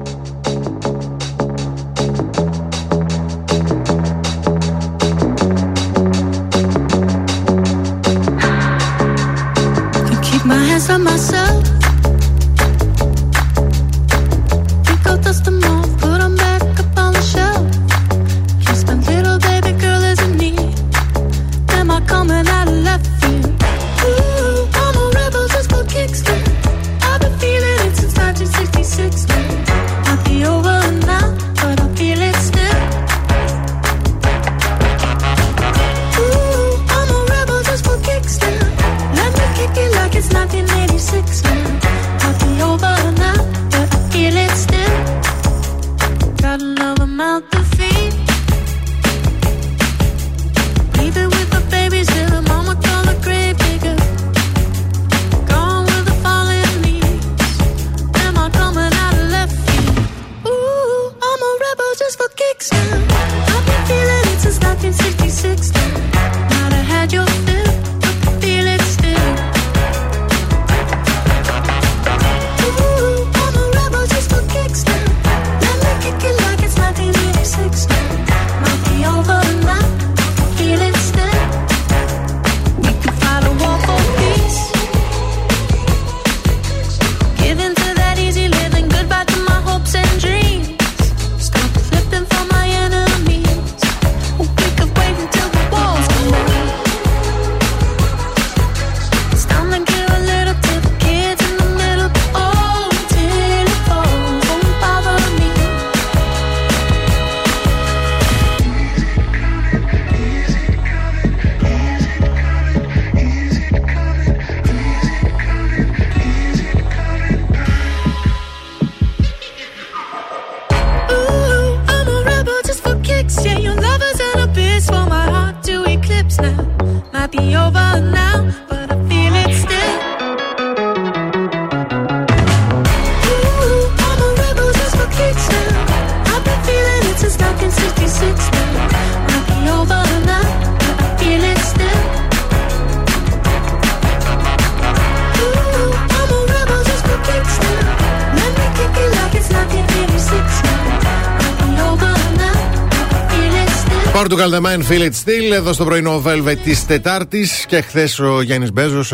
Man, Feel It Still, εδώ στο πρωινό Velvet της Τετάρτης. Και χθες ο Γιάννης Μπέζος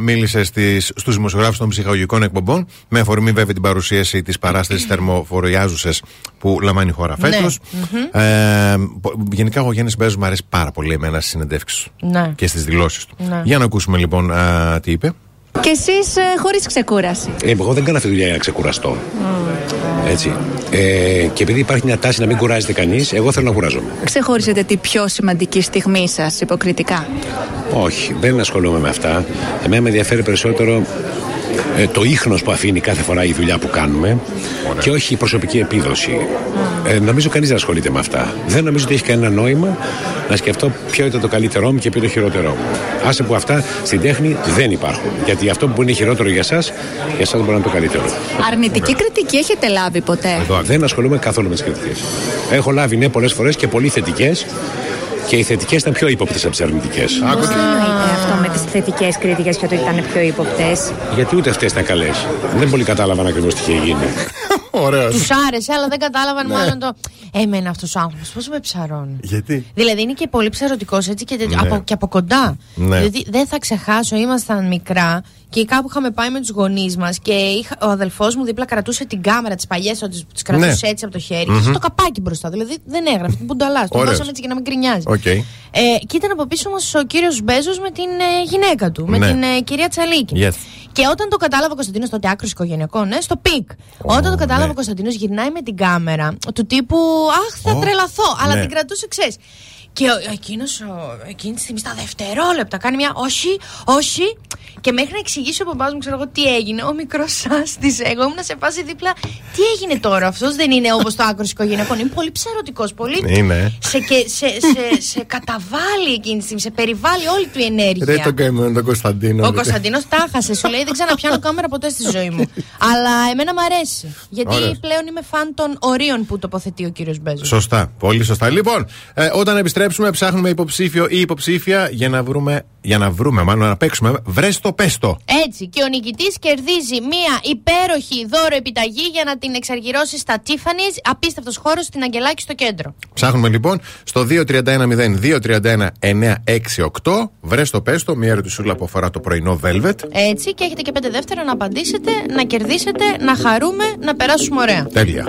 μίλησε στους δημοσιογράφους των ψυχαγωγικών εκπομπών με αφορμή βέβαια την παρουσίαση της παράστασης [clears throat] θερμοφοριάζουσες που λαμβάνει η χώρα Ναι. φέτος. Μμμ. Ε, πο- γενικά ο Γιάννης Μπέζος μου αρέσει πάρα πολύ εμένα στις συνεντεύξεις του Ναι. και στις δηλώσεις του. Ναι. Για να ακούσουμε λοιπόν α, τι είπε. Και εσείς ε, χωρίς ξεκούραση. Ε, εγώ δεν κάνω αυτή τη δουλειά για να ξεκουραστώ. Έτσι. Ε, και επειδή υπάρχει μια τάση να μην κουράζεται κανείς, εγώ θέλω να κουράζομαι. Ξεχωρίσετε τη πιο σημαντική στιγμή σας υποκριτικά. Όχι, δεν ασχολούμαι με αυτά. Εμένα με ενδιαφέρει περισσότερο ε, το ίχνος που αφήνει κάθε φορά η δουλειά που κάνουμε και όχι η προσωπική επίδοση. Ε, νομίζω κανείς δεν ασχολείται με αυτά. Δεν νομίζω ότι έχει κανένα νόημα να σκεφτώ ποιο ήταν το καλύτερό μου και ποιο το χειρότερό μου. Άσε που αυτά στην τέχνη δεν υπάρχουν. Γιατί αυτό που είναι χειρότερο για εσά, για εσά μπορεί να είναι το καλύτερο. Αρνητική κριτική έχετε λάβει ποτέ; Δεν ασχολούμαι καθόλου με τις κριτικές. Έχω λάβει ναι πολλές φορές και πολύ θετικές και οι θετικές ήταν πιο ύποπτες από τις αρνητικές. Πώς το εννοείτε αυτό με τι θετικές κριτικέ και ότι ήταν πιο ύποπτε. Γιατί ούτε αυτές ήταν καλές. Δεν πολύ κατάλαβαν ακριβώς τι είχε γίνει. [laughs] Ωραίος. Τους άρεσε, αλλά δεν κατάλαβαν Ναι. μάλλον το. Εμένα αυτός ο άνθρωπος πώς με ψαρώνει. Γιατί; Δηλαδή είναι και πολύ ψαρωτικός έτσι και, τέτοιο, Ναι. από, και από κοντά. Ναι. Δηλαδή δεν θα ξεχάσω, ήμασταν μικρά και κάπου είχαμε πάει με τους γονείς μας και είχα, ο αδελφός μου δίπλα κρατούσε την κάμερα τις παλιές, ότι τι κρατούσε Ναι. έτσι από το χέρι. Μμμ. Και είχε το καπάκι μπροστά. Δηλαδή δεν έγραφε, [laughs] την πουνταλά. Τον Ωραίος. δώσαμε έτσι για να μην γκρινιάζει. Οκ. Ε, και ήταν από πίσω μας ο κύριος Μπέζος με την ε, γυναίκα του, με Ναι. την ε, κυρία Τσαλίκη. Yes. Και όταν το κατάλαβε ο Κωνσταντίνος, τότε Άκρως Οικογενειακόν, ναι, στο peak. όταν το κατάλαβε ναι. ο Κωνσταντίνος, γυρνάει με την κάμερα του τύπου Αχ, θα Ω, τρελαθώ. Αλλά ναι. την κρατούσε, ξέρεις. Και εκείνος εκείνη τη στιγμή στα δευτερόλεπτα κάνει μια όχι, όχι. Και μέχρι να εξηγήσει ο παπάς μου, ξέρω εγώ τι έγινε, ο μικρός άστησε. Εγώ ήμουν σε φάση δίπλα. Τι έγινε τώρα, αυτός δεν είναι όπως το άκρο οικογενειακών. Είναι πολύ ψερωτικό, πολύ. Είναι. Σε, και, σε, σε, σε καταβάλει εκείνη τη στιγμή, σε περιβάλλει όλη του η ενέργεια. Ρε τον καημένο τον Κωνσταντίνο. Ο Κωνσταντίνος τα χάσε. Σου λέει δεν ξαναπιάνω κάμερα ποτέ στη ζωή μου. Αλλά εμένα μου αρέσει. Γιατί Ωραία. πλέον είμαι φαν των ορίων που τοποθετεί ο κύριος Μπέζος. Σωστά, πολύ σωστά. Λοιπόν, ε, όταν επιστρέψουμε, ψάχνουμε υποψήφιο ή υποψήφια για να βρούμε, για να βρούμε, μάλλον να παίξουμε. Βρες το πέστο. Έτσι. Και ο νικητής κερδίζει μία υπέροχη δώρο επιταγή για να την εξαργυρώσει στα Tiffany's. Απίστευτος χώρος στην Αγγελάκη στο κέντρο. Ψάχνουμε λοιπόν στο 2310-231-968. Βρες το πέστο, μια ερωτησούλα που αφορά το πρωινό Velvet. Έτσι. Και έχετε και πέντε δεύτερα να απαντήσετε, να κερδίσετε, να χαρούμε, να περάσουμε ωραία. Τέλεια.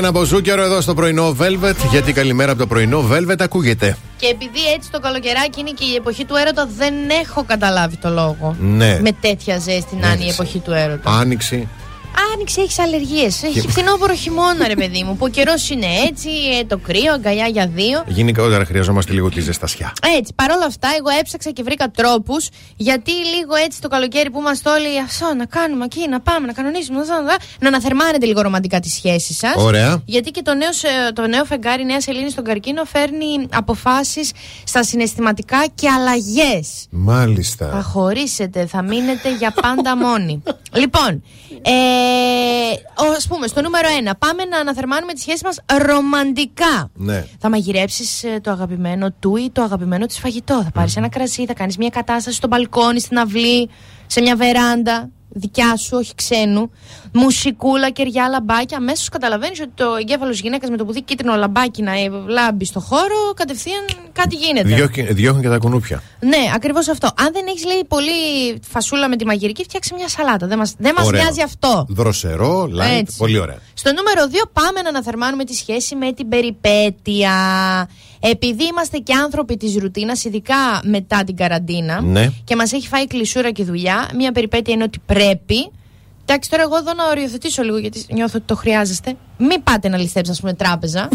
Μπάιλα Μορένα από Ζούκερο εδώ στο πρωινό Velvet. Γιατί καλημέρα από το πρωινό Velvet ακούγεται. Και επειδή έτσι το καλοκαιράκι είναι και η εποχή του έρωτα, δεν έχω καταλάβει το λόγο. Ναι. Με τέτοια ζέστη να είναι η εποχή του έρωτα. Άνοιξη. Άνοιξε, έχεις αλλεργίες. Έχει φθινόπωρο χειμώνα, ρε παιδί μου. Που ο καιρός είναι έτσι, ε, το κρύο, αγκαλιά για δύο. Γενικότερα χρειαζόμαστε λίγο τη ζεστασιά. Έτσι, παρόλα αυτά, εγώ έψαξα και βρήκα τρόπους γιατί λίγο έτσι το καλοκαίρι που είμαστε όλοι αυτό να κάνουμε εκεί, να πάμε, να κανονίσουμε, να, να, να αναθερμάνετε λίγο ρομαντικά τη σχέση σας. Ωραία. Γιατί και το νέο, σε- το νέο φεγγάρι Νέας Σελήνη στον καρκίνο φέρνει αποφάσεις στα συναισθηματικά και αλλαγές. Θα Μάλιστα. χωρίσετε, θα μείνετε για πάντα μόνοι. λοιπόν, ε, ο- ας πούμε, στο νούμερο 1, πάμε να αναθερμάνουμε τη σχέση μας ρομαντικά. Ναι. Θα μαγειρέψεις το αγαπημένο του ή το αγαπημένο της φαγητό. Θα πάρεις ένα κρασί, θα κάνεις μια κατάσταση στο μπαλκόνι, στην αυλή, σε μια βεράντα δικιά σου, όχι ξένου. Μουσικούλα, κεριά, λαμπάκια. Αμέσως καταλαβαίνεις ότι το εγκέφαλος γυναίκας με το που δει κίτρινο λαμπάκι να ε, λάμπει στο χώρο, κατευθείαν κάτι γίνεται. Διώχνει, διώχνει και τα κουνούπια. Ναι, ακριβώς αυτό. Αν δεν έχεις λέει πολύ φασούλα με τη μαγειρική, φτιάξε μια σαλάτα. Δεν μα δεν μας Ωραίο. νοιάζει αυτό. Δροσερό, light. Έτσι. Πολύ ωραία. Στο νούμερο 2 πάμε να αναθερμάνουμε τη σχέση με την περιπέτεια. Επειδή είμαστε και άνθρωποι της ρουτίνας, ειδικά μετά την καραντίνα Ναι. και μας έχει φάει κλεισούρα και δουλειά, μια περιπέτεια είναι ότι πρέπει. Εντάξει, τώρα εγώ εδώ να οριοθετήσω λίγο γιατί νιώθω ότι το χρειάζεστε. Μην πάτε να ληστέψετε, ας πούμε, τράπεζα. [laughs]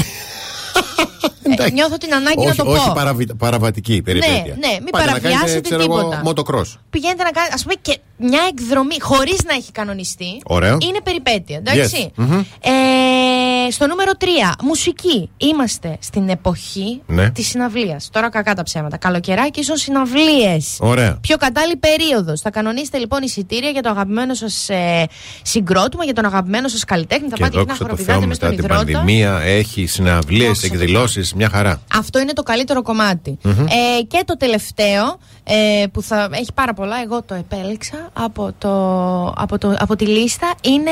Ε, νιώθω την ανάγκη όχι, να το όχι πω. παραβι- παραβατική περιπέτεια. ναι, μην Πάτε να κάνετε, παραβιάσετε ξέρω εγώ, τίποτα. Μοτοκρός. Πηγαίνετε να κάνετε, ας πούμε, και μια εκδρομή χωρίς να έχει κανονιστεί. Ωραίο. Είναι περιπέτεια, εντάξει. Yes. Μμμ. Ε, στο νούμερο 3, μουσική. Είμαστε στην εποχή Ναι. της συναυλίας. Τώρα κακά τα ψέματα. Καλοκαιράκι ίσον συναυλίες. Ωραία. Πιο κατάλληλη περίοδος. Θα κανονίσετε λοιπόν εισιτήρια για το αγαπημένο σας ε, συγκρότημα, για τον αγαπημένο σας καλλιτέχνη. Θα Και πάτε και να δόξα τω χοροπηδάτε Θεώ με μετά στον την υδρότα. πανδημία έχει συναυλίες, εκδηλώσεις, μια χαρά. Αυτό είναι το καλύτερο κομμάτι. Μμμ. Ε, και το τελευταίο ε, που θα έχει πάρα πολλά, εγώ το επέλεξα από, το, από, το, από τη λίστα, είναι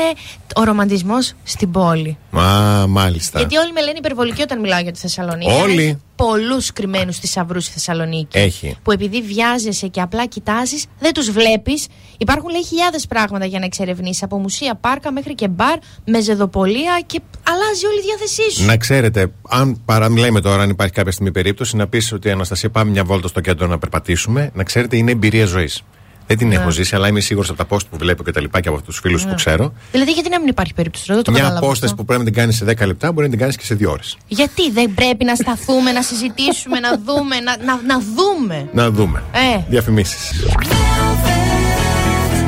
ο ρομαντισμός στην πόλη. Μα, μάλιστα. Γιατί όλοι με λένε υπερβολική όταν μιλάω για τη Θεσσαλονίκη. Όλοι. Αλλά Έχει πολλούς κρυμμένους θησαυρού στη Θεσσαλονίκη. Έχει. Που επειδή βιάζεσαι και απλά κοιτάζεις, δεν τους βλέπεις. Υπάρχουν λέει χιλιάδες πράγματα για να εξερευνήσεις. Από μουσεία, πάρκα μέχρι και μπαρ, με ζεδοπολία και αλλάζει όλη η διάθεσή σου. Να ξέρετε, αν παραμιλάμε τώρα, αν υπάρχει κάποια στιγμή περίπτωση, να πεις ότι Αναστασία, πάμε μια βόλτα στο κέντρο να περπατήσουμε, να ξέρετε, είναι εμπειρία ζωής. Δεν την Ναι. έχω ζήσει, αλλά είμαι σίγουρος από τα post που βλέπω και τα λοιπά και από τους φίλους Ναι. που ξέρω. Δηλαδή, γιατί να μην υπάρχει περίπτωση, δεν το Μια καταλαβαίνω. απόσταση που πρέπει να την κάνεις σε 10 λεπτά μπορεί να την κάνεις και σε 2 ώρες. Γιατί δεν πρέπει να σταθούμε, να συζητήσουμε, να δούμε, να, να, να δούμε. Να δούμε. Ε. Διαφημίσεις.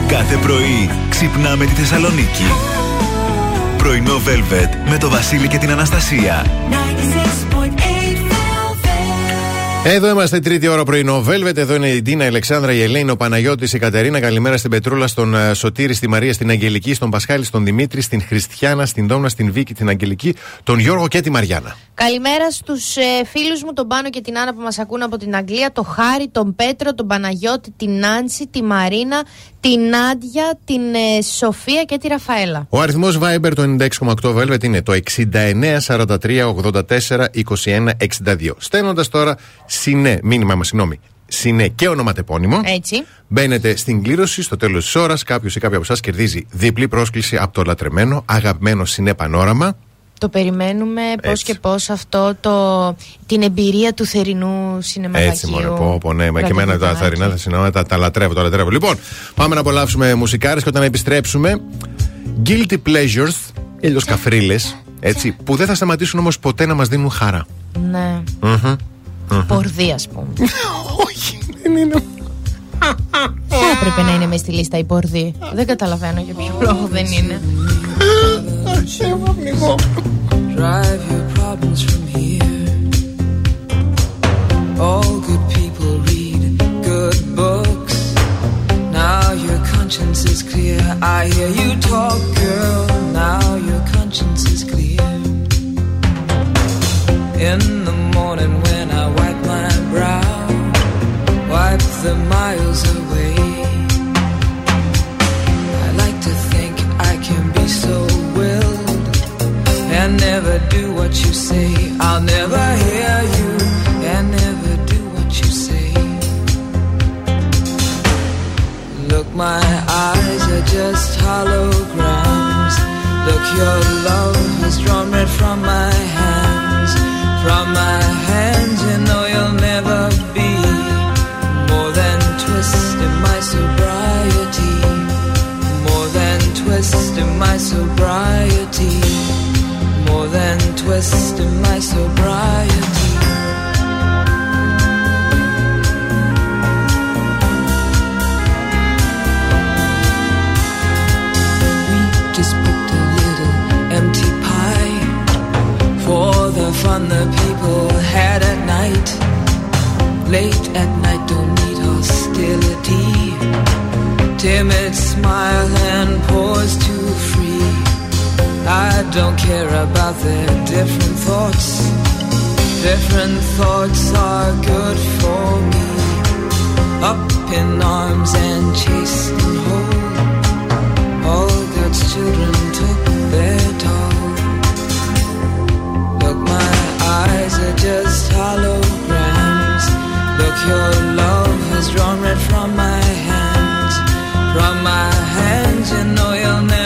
Κάθε πρωί ξυπνάμε τη Θεσσαλονίκη. Πρωινό Velvet με το Βασίλη και την Αναστασία. Εδώ είμαστε, τρίτη ώρα πρωινό Velvet. Εδώ είναι η Ντίνα, η Αλεξάνδρα, η Ελένη, ο Παναγιώτης, η Κατερίνα. Καλημέρα στην Πετρούλα, στον ε, Σωτήρη, στη Μαρία, στην Αγγελική, στον Πασχάλη, στον Δημήτρη, στην Χριστιανά, στην Δόμνα, στην Βίκη, την Αγγελική, τον Γιώργο και τη Μαριάννα. Καλημέρα στους ε, φίλους μου, τον Πάνο και την Άννα που μας ακούν από την Αγγλία, τον Χάρη, τον Πέτρο, τον Παναγιώτη, την Νάνση, τη Μαρίνα, την Νάντια, την ε, Σοφία και τη Ραφαέλα. Ο αριθμός Viber το 96,8 Velvet είναι το 69 43 84 21 62. Στέλνοντας τώρα συνέ, μήνυμα μας, συγγνώμη, συνέ και ονοματεπώνυμο. Έτσι. Μπαίνετε στην κλήρωση, στο τέλος της ώρας, κάποιος ή κάποια από εσάς κερδίζει διπλή πρόσκληση από το λατρεμένο, αγαπημένο συνέ πανόραμα. Το περιμένουμε πώς Έτσι. και πώς αυτό το, την εμπειρία του θερινού σινεμαγακίου. Έτσι, μωρέ, πω, πω, ναι, μα και εμένα τα Βραδινάκι. θαρινά θα συνεννοώ, τα, τα λατρεύω, τα λατρεύω. Λοιπόν, πάμε να απολαύσουμε μουσικάρες και όταν επιστρέψουμε, guilty pleasures, ή αλλιώ καφρίλε, έτσι, που δεν θα σταματήσουν όμως ποτέ να μας δίνουν χαρά. Ναι. Μμμ. Μμμ. Πορδί, ας πούμε. [laughs] Όχι, δεν είναι. Θα έπρεπε να είναι με στη λίστα η πορδί. Δεν καταλαβαίνω για ποιο λόγο δεν είναι. Drive your problems from here. All good people read good books. Now your conscience is clear. I hear you talk, girl. Now your conscience is clear. In the morning when the miles away. I like to think I can be so willed and never do what you say. I'll never hear you and never do what you say. Look, my eyes are just holograms. Look, your love has drawn red from my hands. From my hands, sobriety. More than twist in my sobriety. We just booked a little empty pie for the fun the people had at night. Late at night, don't need hostility. Timid smile and pause too free. I don't care about their different thoughts. Different thoughts are good for me. Up in arms and chasing whole. All God's children took their toll. Look, my eyes are just holograms. Look, your love has drawn red from my hands. From my hands, you know you'll never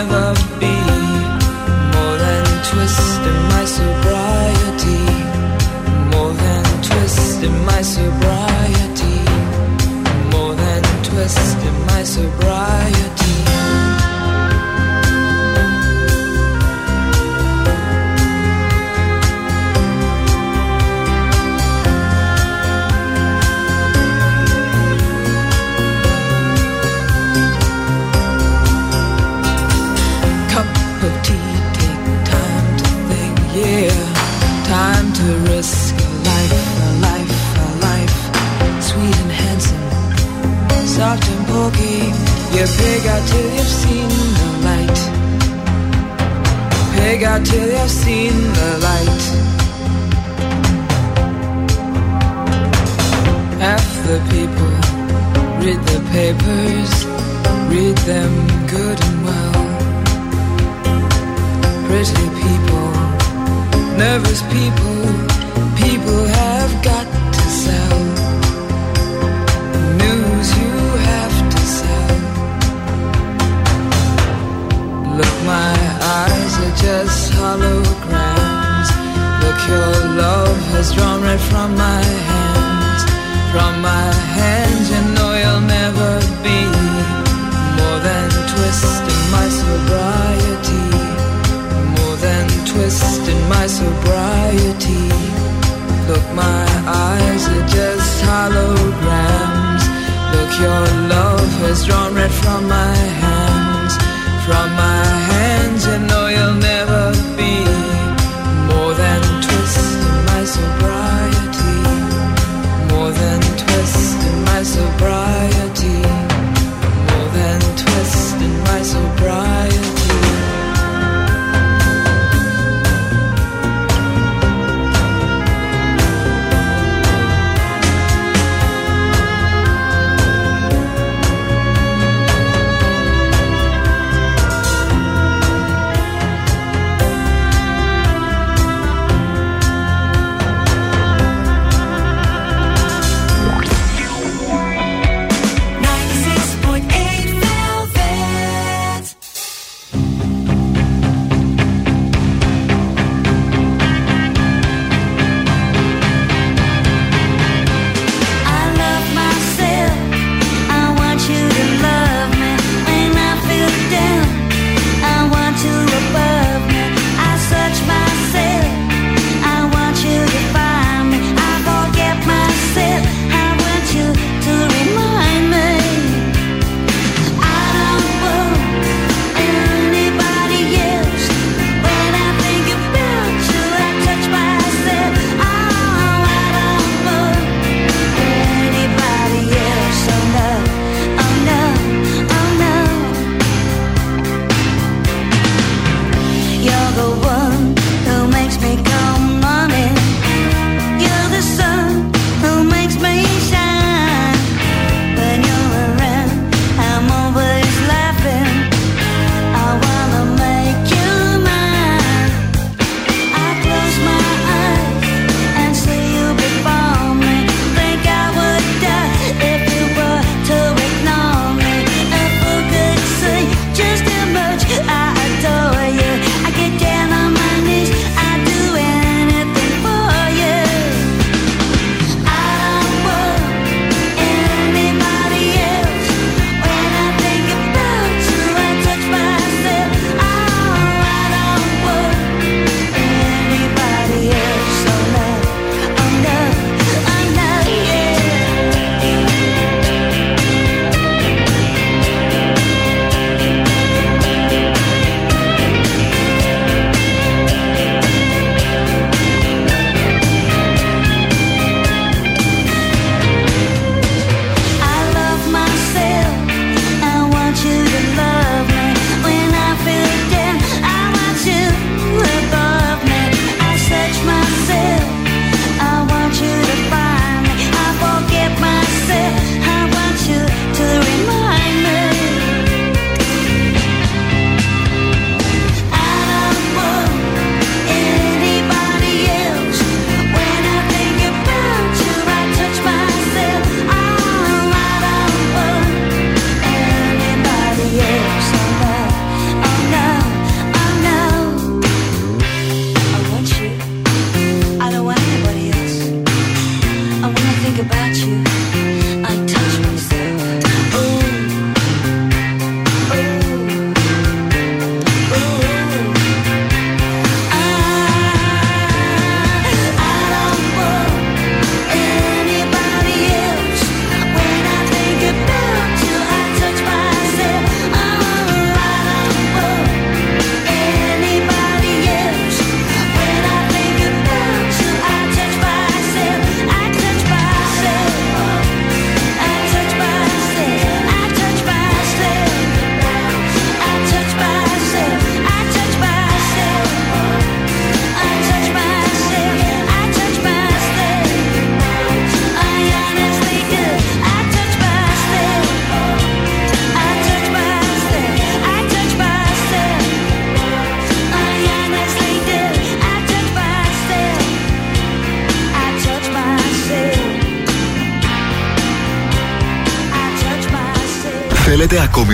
my sobriety. More than twist in my sobriety. More than twist in my sobriety. till you've seen the light. Half the people read the papers, read them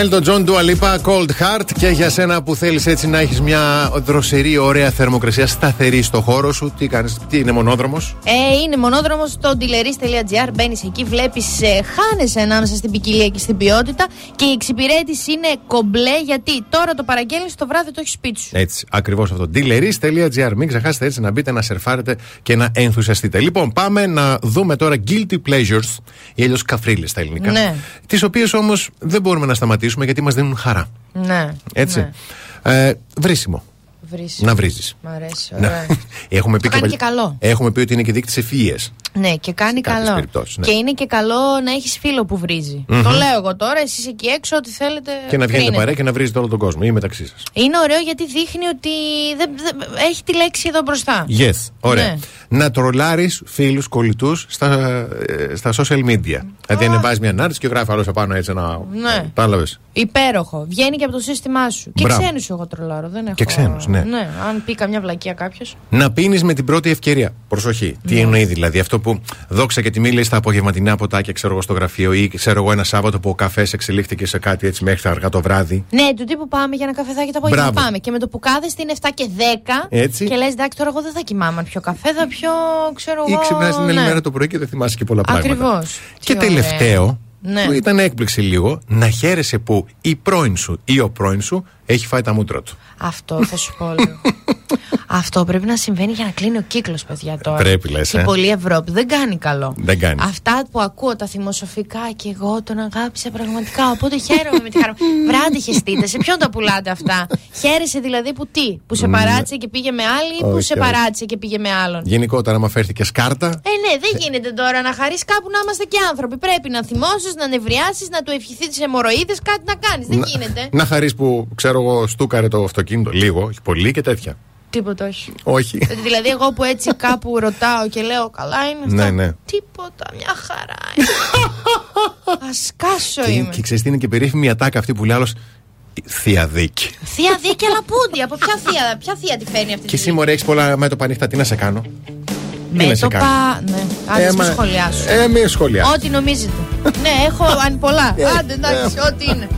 Έλτον Τζον Ντούα Λίπα, Cold Heart και για σένα που θέλεις έτσι να έχεις μια δροσερή, ωραία θερμοκρασία σταθερή στο χώρο σου. Τι κάνεις, τι είναι μονόδρομος; Ε, είναι μονόδρομος στο dealeris.gr. Μπαίνεις εκεί, βλέπεις, ε, χάνεσαι ανάμεσα στην ποικιλία και στην ποιότητα. Και η εξυπηρέτηση είναι κομπλέ γιατί τώρα το παραγγέλνεις το βράδυ το έχεις σπίτι σου. Έτσι, ακριβώς αυτό. Dealeris.gr. Μην ξεχάσετε έτσι να μπείτε να σερφάρετε και να ενθουσιαστείτε. Λοιπόν, πάμε να δούμε τώρα guilty pleasures ή αλλιώς καφρίλες στα ελληνικά. Ναι. Τις οποίες όμως δεν μπορούμε να σταματήσουμε γιατί μας δίνουν χαρά. Ναι. Έτσι. Ναι. Ε, βρίσιμο. Βρύσι. Να βρίζεις. Μ' αρέσει. Να- Ωραία. [laughs] Έχουμε πει Κάνει παλι- και καλό. Έχουμε πει ότι είναι και δείκτης ευφυίε. Ναι, και κάνει κάποιες καλό. περιπτώσεις, ναι. Και είναι και καλό να έχεις φίλο που βρίζει. Μμμ. Το λέω εγώ τώρα, εσείς εκεί έξω, ό,τι θέλετε. Και να βγαίνετε κρίνετε. παρέα και να βρίζετε όλο τον κόσμο ή μεταξύ σας. Είναι ωραίο γιατί δείχνει ότι δεν, δεν- έχει τη λέξη εδώ μπροστά. Yes, ωραία. Ναι. Να τρολάρεις φίλους κολλητούς στα, ε, στα social media. Δηλαδή, ανεβάζεις μια ανάρτηση και γράφεις άλλος απάνω έτσι ένα. Ναι. Κατάλαβε. Υπέροχο. Βγαίνει και από το σύστημά σου. Και Μπράβο. ξένους εγώ τρολάρω. Δεν έχω... Και ξένους, ναι. Αν πει καμιά βλακεία κάποιος. Να πίνεις με την πρώτη ευκαιρία. Προσοχή. Τι Ναι. εννοεί δηλαδή. Αυτό που δόξα και τιμή λέει στα απογευματινά ποτάκια, ξέρω εγώ στο γραφείο ή ξέρω εγώ ένα Σάββατο που ο καφές εξελίχθηκε σε κάτι έτσι μέχρι τα αργά το βράδυ. Ναι, του τύπου πάμε για ένα καφεδάκι το απόγευμα. Μπράβο. Πάμε. Και με το που κάθεσαι είναι 7 και 10. Έτσι. Και λες, εντάξει, τώρα εγώ δεν θα κοιμάμαι αν πιω καφέ, θα πιω, ξέρω Ή εγώ. ξυπνάς την άλλη ναι. μέρα το πρωί και δεν θυμάσαι και πολλά πράγματα. Ακριβώς. Και Τι ωραία. τελευταίο, Ναι. Που ήταν έκπληξη λίγο να χαίρεσαι που η πρώην σου ή ο πρώην σου έχει φάει τα μούτρα του. Αυτό θα σου πω λίγο. [laughs] Αυτό πρέπει να συμβαίνει για να κλείνει ο κύκλος, παιδιά τώρα. Πρέπει, λες, Και ε. πολύ Ευρώπη. Δεν κάνει καλό. Δεν κάνει. Αυτά που ακούω, τα θυμοσοφικά και εγώ τον αγάπησα πραγματικά. Οπότε χαίρομαι με τη χαρά. μου. [laughs] Βράντε χεστείτε. Σε ποιον τα πουλάτε αυτά; Χαίρεσαι δηλαδή που τι; Που σε Μ, παράτησε και πήγε με άλλη ή που όχι, σε όχι. παράτησε και πήγε με άλλον; Γενικότερα, άμα φέρθηκε κάρτα, Ε, ναι, δεν γίνεται τώρα να χαρείς κάπου να είμαστε και άνθρωποι. Πρέπει να θυμώσεις, να νευριάσεις, να του ευχηθείς τις αιμορροίδες, κάτι να κάνεις. Δεν να, γίνεται. να χαρείς που ξέρω εγώ στούκαρε το αυτοκίνητο λίγο, όχι πολύ και τέτοια. Τίποτα όχι. Όχι. Ε, Δηλαδή, εγώ που έτσι [laughs] κάπου ρωτάω και λέω καλά είναι Ναι, αυτά. ναι. Τίποτα, μια χαρά. είναι. [laughs] Α κάσω Και, είμαι. και ξέρεις τι είναι και περίφημη η ατάκα αυτή που λέει άλλος. Θεία δίκη. Θεία δίκη αλλά πούντι. Από ποια θεία, ποια θεία τη φέρνει αυτή Και τη εσύ μωρέ έχεις πολλά μέτωπα ανοιχτά, τι να σε κάνω; Τι να σε κάνω; Μέτωπα. Ναι, άντε Ε, μην μα- σχολιάσω. Ε, μην σχολιάσω. Ό,τι νομίζετε. [laughs] ναι, έχω αν πολλά. Ε, Άντε, εντάξει, ε. ό,τι είναι.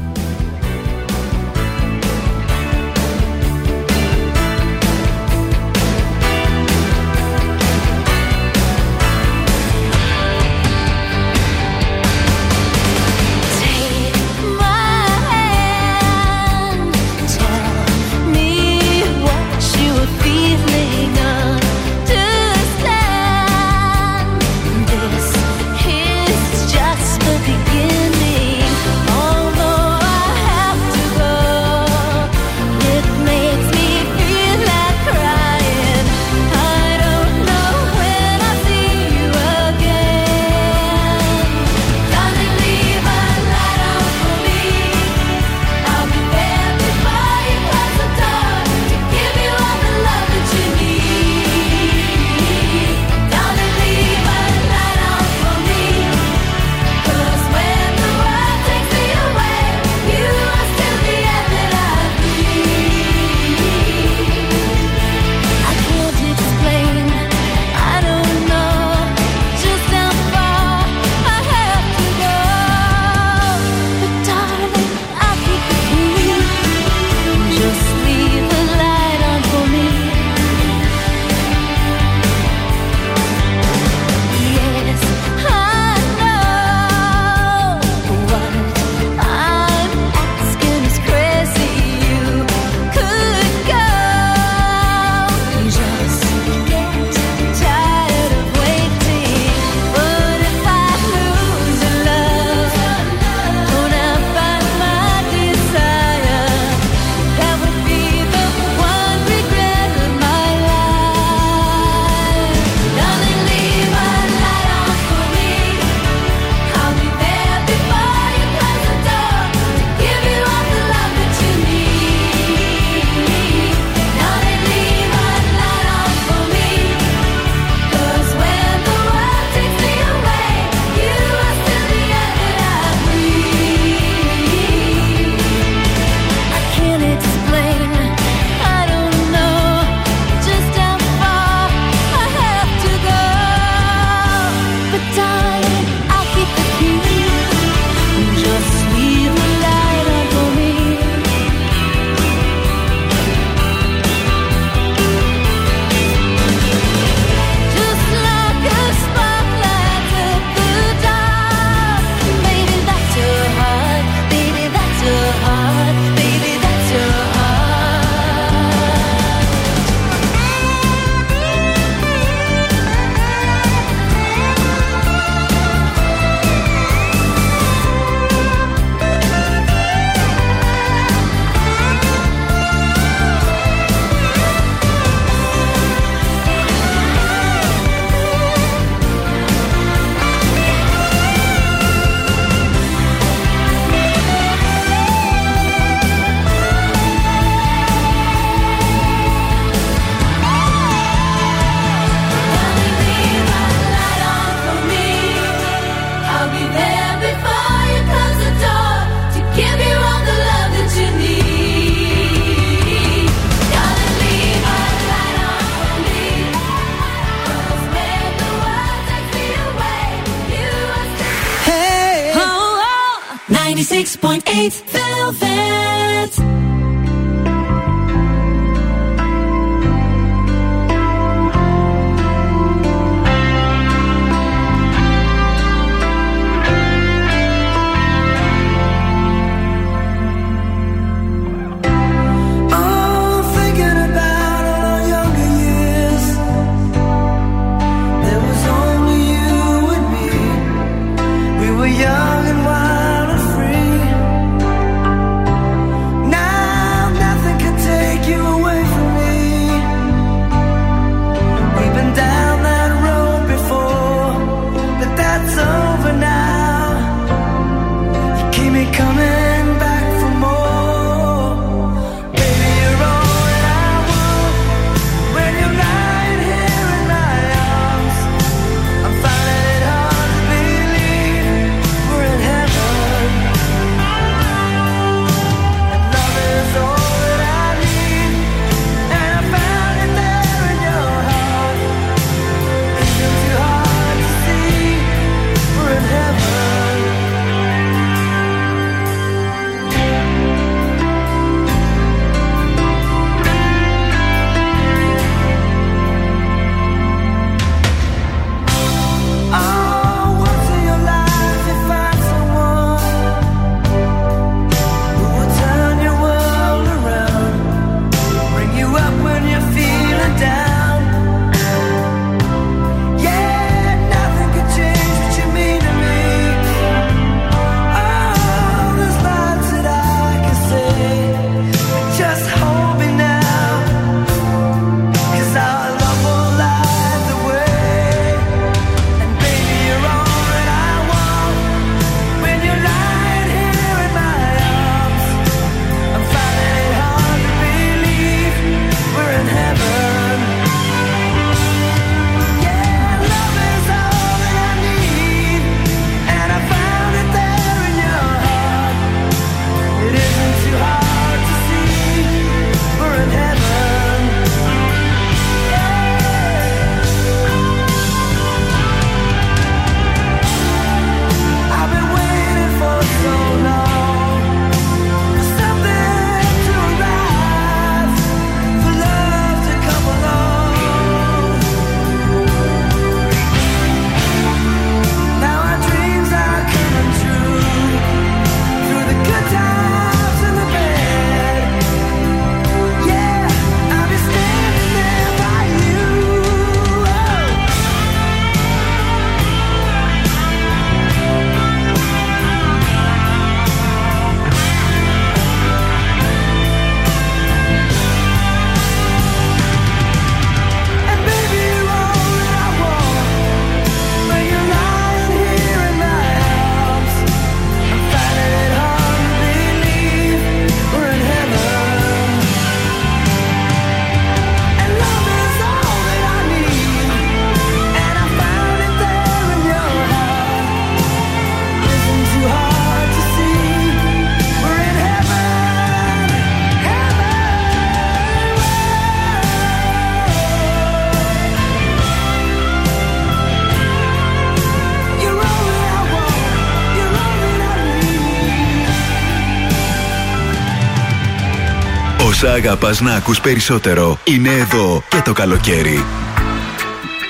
Όσα αγαπάς να ακούς περισσότερο είναι εδώ και το καλοκαίρι.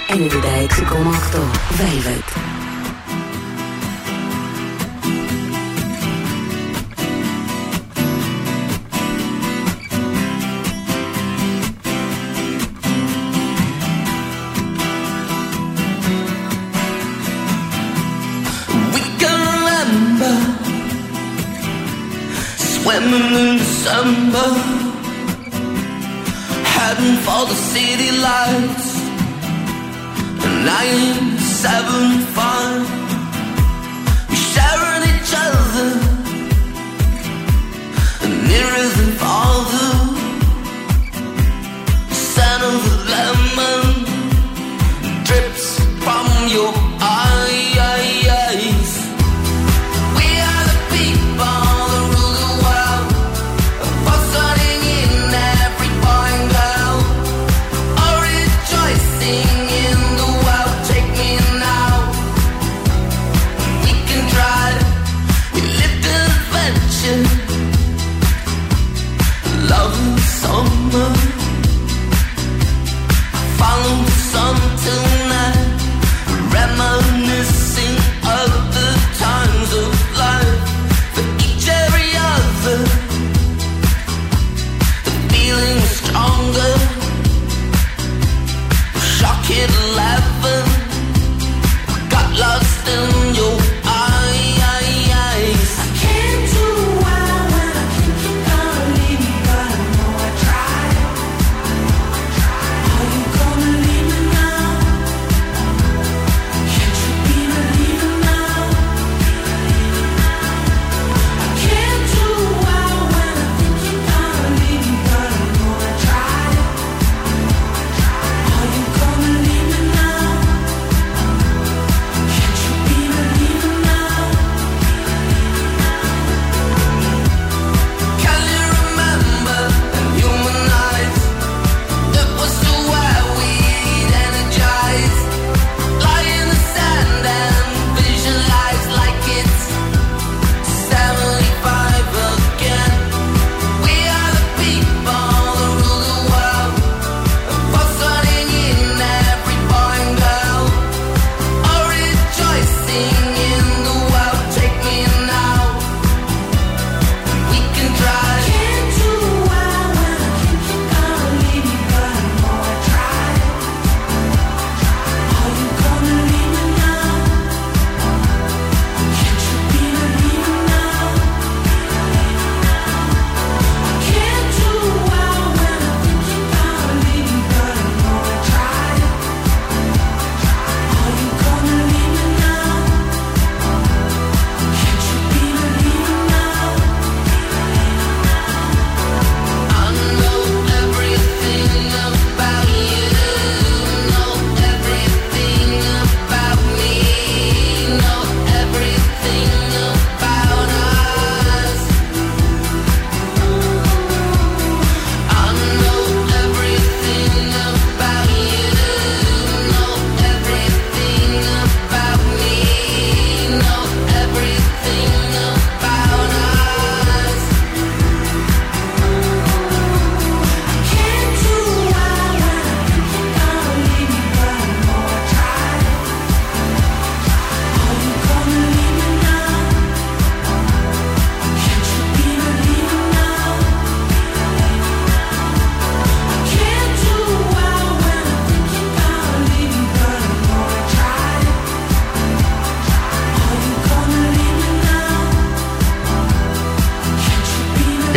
96,8 Velvet. We waiting for the city lights. nine seven five. I am seven. We sharing each other. Nearer than father. Son of the lemon drips from your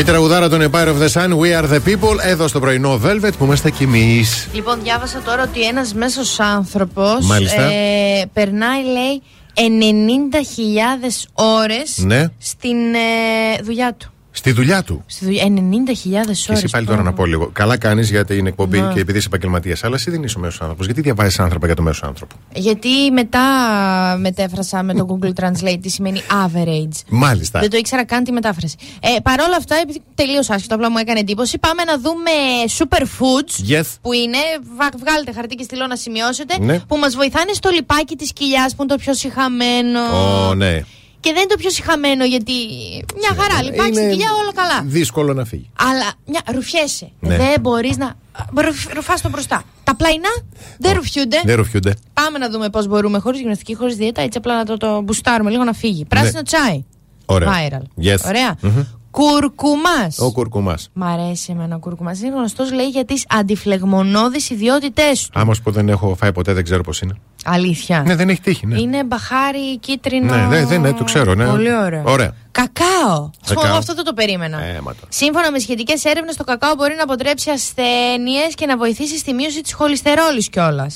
Η τραγουδάρα των Empire of the Sun, We are the people, εδώ στο πρωινό Velvet που είμαστε κι εμείς. Λοιπόν, διάβασα τώρα ότι ένας μέσος άνθρωπος Μάλιστα. ε, περνάει, λέει, 90.000 ώρες Ναι. στην ε, δουλειά του. Στη δουλειά του. Στη δουλειά, 90.000 Και ώρες. εσύ πάλι τώρα να πω λίγο. Καλά κάνεις για την εκπομπή Ναι. και επειδή είσαι επαγγελματίας. Αλλά εσύ δεν είσαι ο μέσος άνθρωπος. Γιατί διαβάζεις άνθρωπα για το μέσο άνθρωπο; Γιατί μετά μετέφρασα με το Google Translate τι σημαίνει average. Μάλιστα. Δεν το ήξερα καν τη μετάφραση. Ε, Παρ' όλα αυτά, επειδή τελείω άσχετο, απλά μου έκανε εντύπωση, πάμε να δούμε superfoods. Yes. Που είναι, βα- βγάλετε χαρτί και στυλό να σημειώσετε, Ναι. που μας βοηθάνε στο λιπάκι της κοιλιάς που είναι το πιο συχαμένο. Ω, ναι. Και δεν είναι το πιο συχαμένο γιατί μια χαρά, λιπάξει Είναι τη δουλειά, όλα καλά. Δύσκολο να φύγει. Αλλά μια, ρουφιέσαι. Ναι. Δεν μπορείς να. Ρουφάς το μπροστά. Τα πλαϊνά δεν ρουφιούνται. Δεν ρουφιούνται. Πάμε να δούμε πώς μπορούμε χωρίς γυμναστική, χωρίς δίαιτα, έτσι απλά να το, το μπουστάρουμε λίγο να φύγει. Πράσινο τσάι. Ναι. Ωραία. Viral. Yes. Ωραία. Μμμ. Κουρκουμάς. Ο κουρκουμάς. Μ' αρέσει εμένα ο κουρκουμάς. Είναι γνωστός, λέει, για τις αντιφλεγμονώδεις ιδιότητές του. Άμα σου πω δεν έχω φάει ποτέ, δεν ξέρω πώς είναι. Αλήθεια. Ναι, δεν έχει τύχει. Ναι, Είναι μπαχάρι κίτρινο. ναι, δεν, δεν, ναι, το ξέρω. Ναι. Πολύ ωραίο. Ωραία. Κακάο. Σου πω, Κακάο. εγώ αυτό δεν το περίμενα. Ε, μα το. Σύμφωνα με σχετικές έρευνες, το κακάο μπορεί να αποτρέψει ασθένειες και να βοηθήσει στη μείωση της χολυστερόλης κιόλας.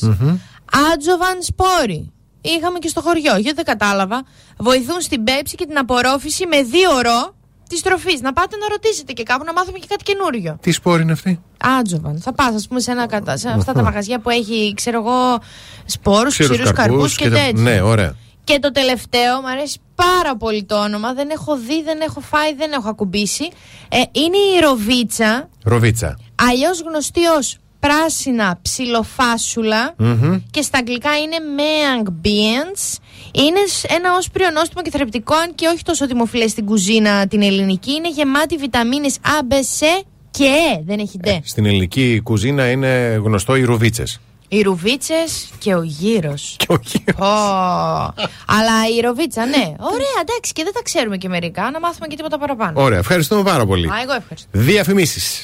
Άτζοβαν σπόροι. Είχαμε και στο χωριό, γιατί δεν κατάλαβα. Βοηθούν στην πέψη και την απορρόφηση με δύο ώρο της τροφής. Να πάτε να ρωτήσετε και κάπου να μάθουμε και κάτι καινούριο. Τι σπόροι είναι αυτή; Άτζοβαν. Θα πας, ας πούμε, σε, ένα κατα... σε αυτά τα μαγαζιά που έχει, ξέρω εγώ, σπόρους, Ξηρούς ξηρού καρπούς καρπούς και, τα- τέτοια. Ναι, ωραία. Και το τελευταίο, μου αρέσει πάρα πολύ το όνομα. Δεν έχω δει, δεν έχω φάει, δεν έχω ακουμπήσει. Ε, είναι η ροβίτσα, Ροβίτσα. αλλιώς γνωστή ως πράσινα ψιλοφάσουλα. Μμμ. Και στα αγγλικά είναι Meang Beans. Είναι σ- ένα όσπριο νόστιμο και θρεπτικό, αν και όχι τόσο δημοφιλές στην κουζίνα την ελληνική. Είναι γεμάτη βιταμίνες A, B, C και E. Δεν έχει D. Στην ελληνική κουζίνα είναι γνωστό οι ρουβίτσες. Οι ρουβίτσες και ο γύρος. [laughs] Και ο γύρος. Αλλά η ροβίτσα, ναι. Ωραία, εντάξει, και δεν τα ξέρουμε και μερικά. Να μάθουμε και τίποτα παραπάνω. Ωραία, ευχαριστούμε πάρα πολύ. Α, εγώ ευχαριστώ. Διαφημίσεις.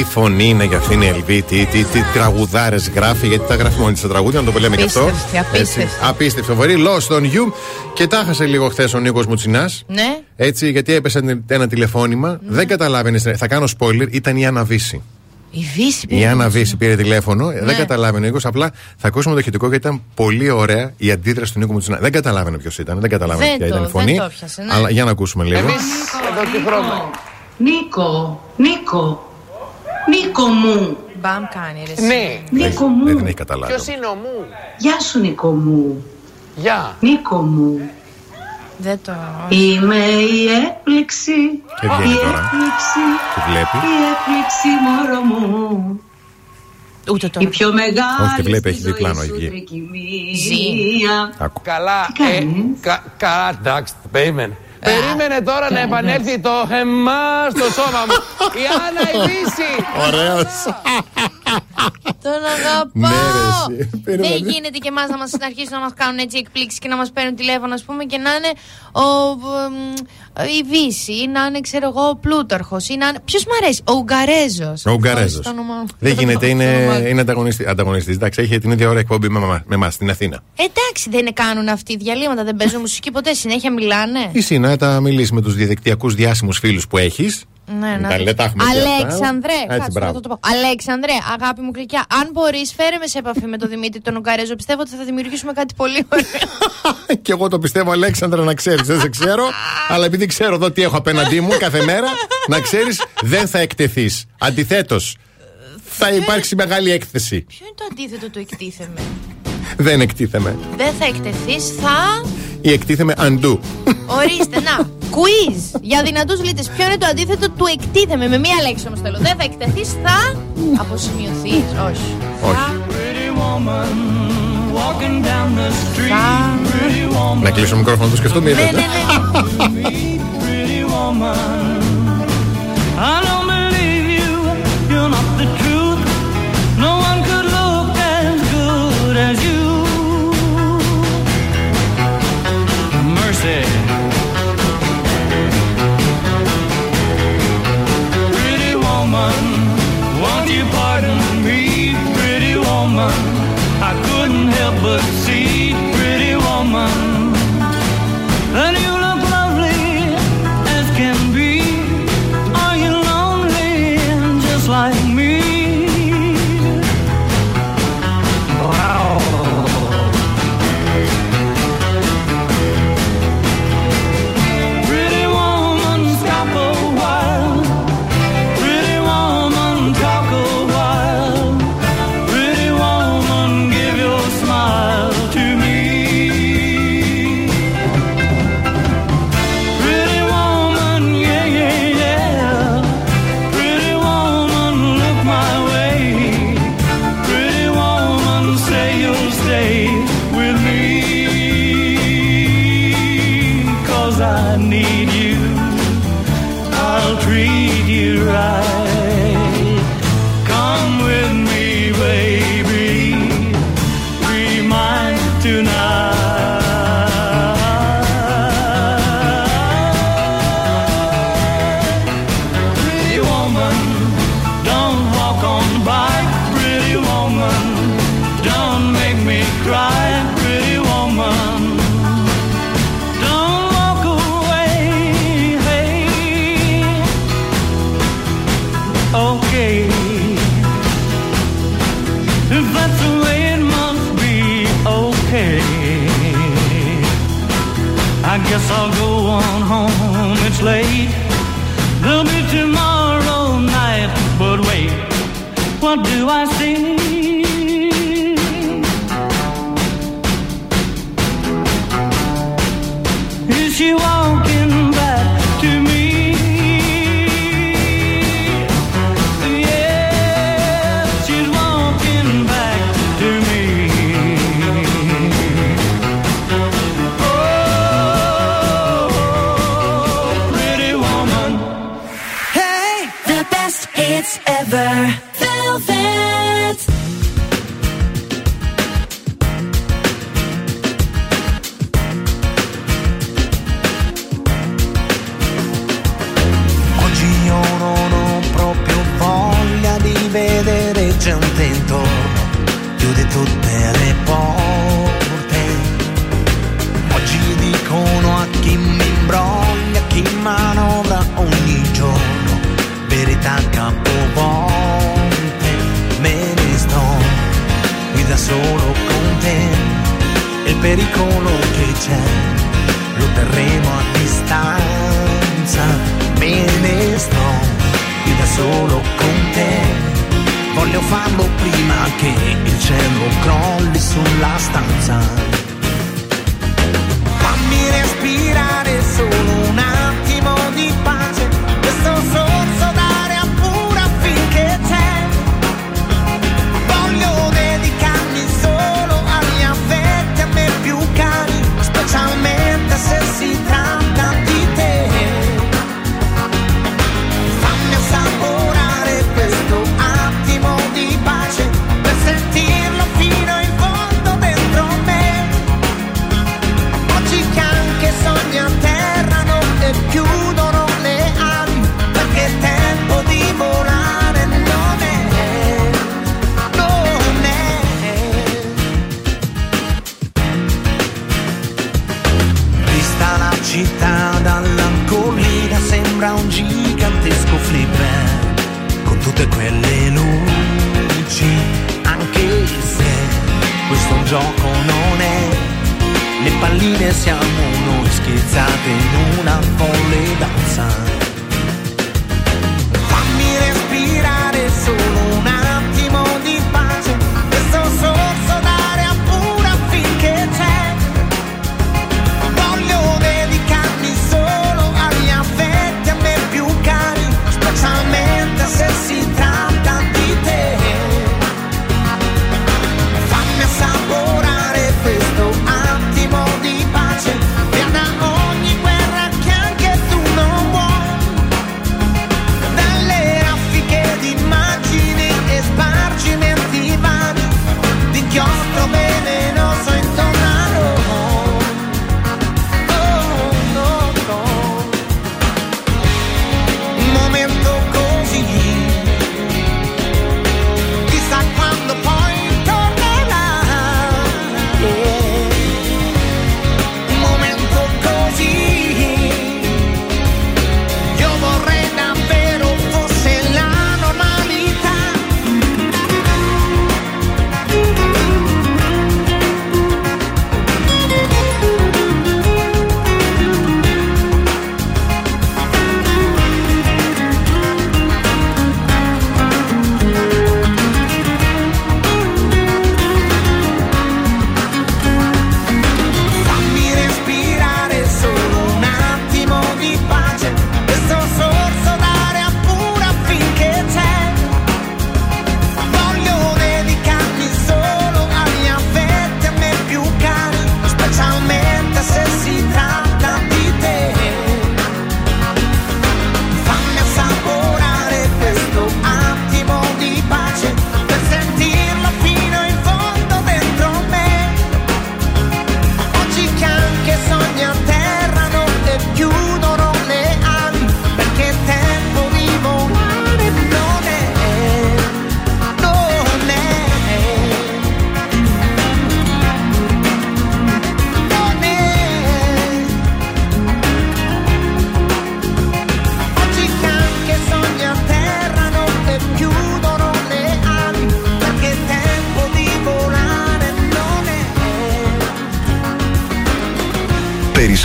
Τι φωνή είναι για αυτήν η Ελβή, τι, τι, τι τραγουδάρες γράφει, γιατί τα γράφει μόνη της τα τραγούδια, να το λέμε και αυτό. Απίστευτη, απίστευτη. Έτσι, απίστευτη φοβερή. Lost on you. Και τα χάσε λίγο χθες ο Νίκος Μουτσινάς. Ναι. Έτσι, γιατί έπεσε ένα τηλεφώνημα. Δεν καταλάβαινε. Θα κάνω spoiler, ήταν η Άννα Βύση. Η Βύση Η Άννα Βύση πήρε τηλέφωνο. Δεν Ναι. καταλάβαινε ο Νίκος. Απλά θα ακούσουμε το ηχητικό γιατί ήταν πολύ ωραία η αντίδραση του Νίκο Μουτσινά. Δεν καταλάβαινε ποιος ήταν. Δεν καταλάβαινε Δεν ποια το- ήταν η δεν φωνή. το έπιασε, ναι. Αλλά για να ακούσουμε λίγο. Εδώ τι χρόνο. Νίκο, Νίκο, Νίκο μου. Μπαμ κάνει ρε. Ναι. Νίκο μου. Δεν την έχει καταλάβει. Ποιος είναι ο μου; Γεια σου Νίκο μου. Γεια. Νίκο μου. Δεν το. Είμαι η έκπληξη. Και βγαίνει η τώρα. έκπληξη. Τη βλέπει. Η έκπληξη μωρό μου. Ούτε το. Η πιο μεγάλη Όχι, τη βλέπει, έχει στη δει πλάνο ζωή σου εκεί. τρικυμία. Άκου. Καλά, ε, κα, καλά, εντάξει, περίμενε. Περίμενε τώρα να επανέλθει το εμάς στο σώμα μου. Η Άννα η Δύση. Ωραίος. Τον αγαπάω. Ναι, ρε, εσύ. Δεν Περίμενε. γίνεται και εμάς να μας να αρχίσουν να μας κάνουν έτσι εκπλήξεις και να μας παίρνουν τηλέφωνο, ας πούμε, και να είναι ο, εμ, η Βύση, ή να είναι, ξέρω εγώ, ο Πλούταρχος, ή να είναι. Ποιος μου αρέσει, ο Ουγγαρέζος. Ο Ουγγαρέζος. Δεν γίνεται, είναι, είναι ανταγωνιστή. ανταγωνιστής. Εντάξει, έχει την ίδια ώρα εκπομπή με, με, με εμά στην Αθήνα. Εντάξει, δεν κάνουν αυτοί διαλύματα, δεν παίζουν μουσική ποτέ, συνέχεια μιλάνε. Εσύ να τα μιλήσει με τους διαδικτυακούς διάσημους φίλους που έχεις. Ναι, Τα λε- τα έχουμε και αυτά. Αλέξανδρε, Έτσι, κάτσε μπράβο. να το πω. Αλέξανδρε, αγάπη μου γλυκιά, αν μπορείς, φέρε με σε επαφή με τον Δημήτρη τον Ουγγαρέζο. Πιστεύω ότι θα δημιουργήσουμε κάτι πολύ ωραίο. [laughs] Και εγώ το πιστεύω, Αλέξανδρα, να ξέρεις. Δεν σε ξέρω, αλλά επειδή ξέρω εδώ τι έχω απέναντί μου κάθε μέρα, να ξέρεις, δεν θα εκτεθείς. Αντιθέτως, θα υπάρξει μεγάλη έκθεση. Ποιο είναι το αντίθετο του εκτίθεμε; Δεν εκτίθεμαι. Δεν θα εκτεθείς, θα. Ή εκτίθεμαι αντού. Ορίστε, να. Quiz για δυνατούς λίτε. Ποιο είναι το αντίθετο του εκτίθεμε. Με μία λέξη όμως θέλω. Δεν θα εκτεθείς, θα. Αποσημειωθείς. Όχι. Όχι. Walking down the street, pretty woman. Να κλείσω το μικρόφωνο να το σκεφτούμε. Ναι, είδατε. ναι, ναι. [laughs] woman, won't you pardon me, pretty woman? I couldn't help but see, pretty woman.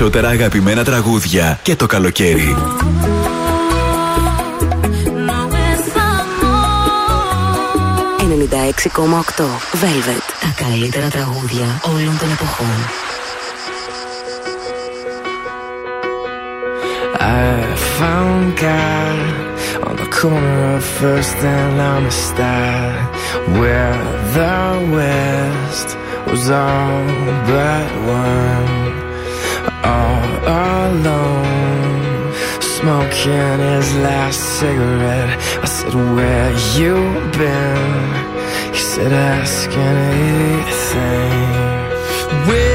περισσότερα αγαπημένα τραγούδια και το καλοκαίρι. Velvet. Τα καλύτερα τραγούδια όλων των εποχών. I found God on the corner of First and Amistad, where the West was all but one. all alone. Smoking his last cigarette. I said, where you been? He said, ask anything. Where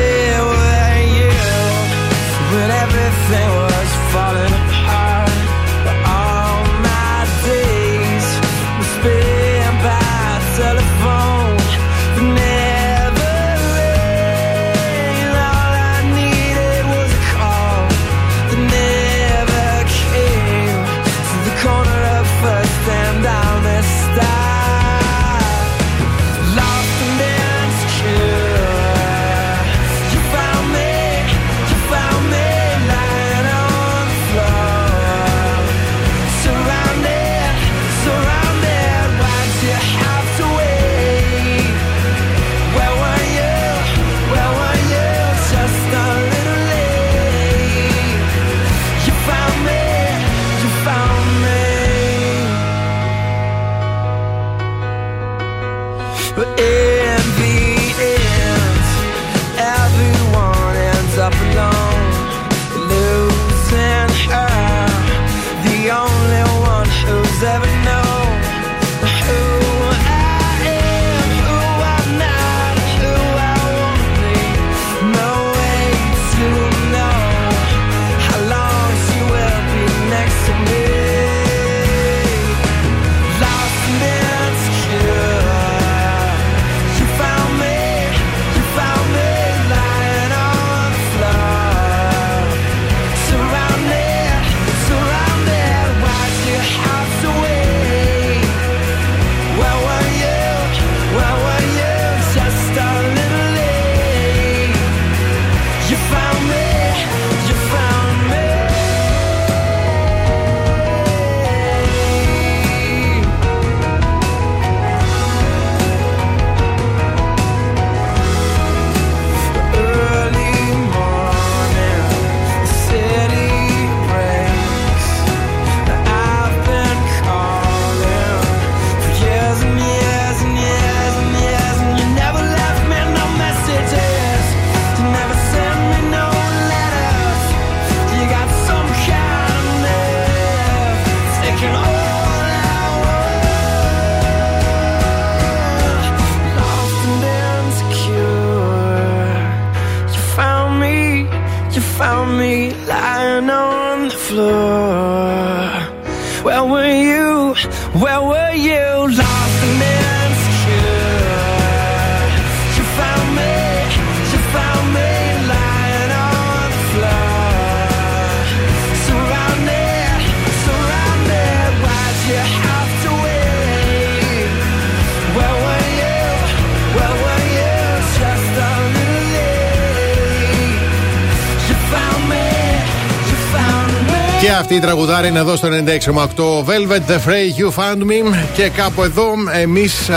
αυτή η τραγουδάρα είναι εδώ στο 96,8 Velvet The Fray You Found Me. Και κάπου εδώ εμείς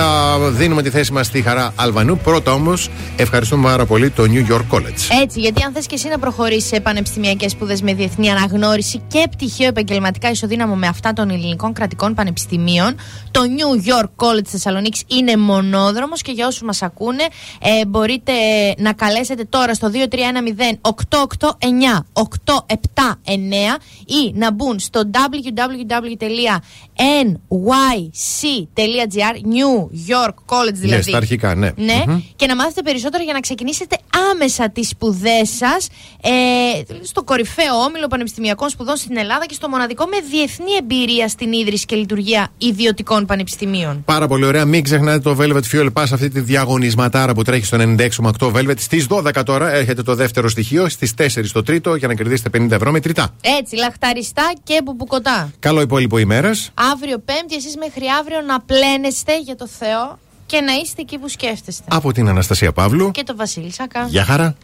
δίνουμε τη θέση μας στη χαρά Αλβανού. Πρώτα όμως ευχαριστούμε πάρα πολύ το New York College. Έτσι, γιατί αν θες και εσύ να προχωρήσεις σε πανεπιστημιακές σπουδές με διεθνή αναγνώριση και πτυχίο επαγγελματικά ισοδύναμο με αυτά των ελληνικών κρατικών πανεπιστημίων, το New York College Θεσσαλονίκης είναι μονόδρομος και για όσους μας ακούνε, ε, μπορείτε να καλέσετε τώρα στο 2310-889-879 ή να μπουν στο www.nyc.gr New York College δηλαδή. Ναι, στα αρχικά, ναι. Ναι, Μμμ. και να μάθετε περισσότερο για να ξεκινήσετε άμεσα τις σπουδές σας ε, στο κορυφαίο όμιλο πανεπιστημιακών σπουδών στην Ελλάδα και στο μοναδικό με διεθνή εμπειρία στην ίδρυση και λειτουργία ιδιωτικών πανεπιστημίων. Πάρα πολύ ωραία. Μην ξεχνάτε το Velvet Fuel Pass, αυτή τη διαγωνισματάρα που τρέχει στο 96,8 Velvet. Στις 12 τώρα έρχεται το δεύτερο στοιχείο, στις 4 το τρίτο για να κερδίσετε 50 ευρώ μετρητά. Έτσι, λαχταριστά και μπουμπουκοτά. Καλό υπόλοιπο ημέρας. Αύριο Πέμπτη, εσείς μέχρι αύριο να πλένεστε για το Θεό και να είστε εκεί που σκέφτεστε. Από την Αναστασία Παύλου. Και το Βασίλη Σακά. Γεια χαρά.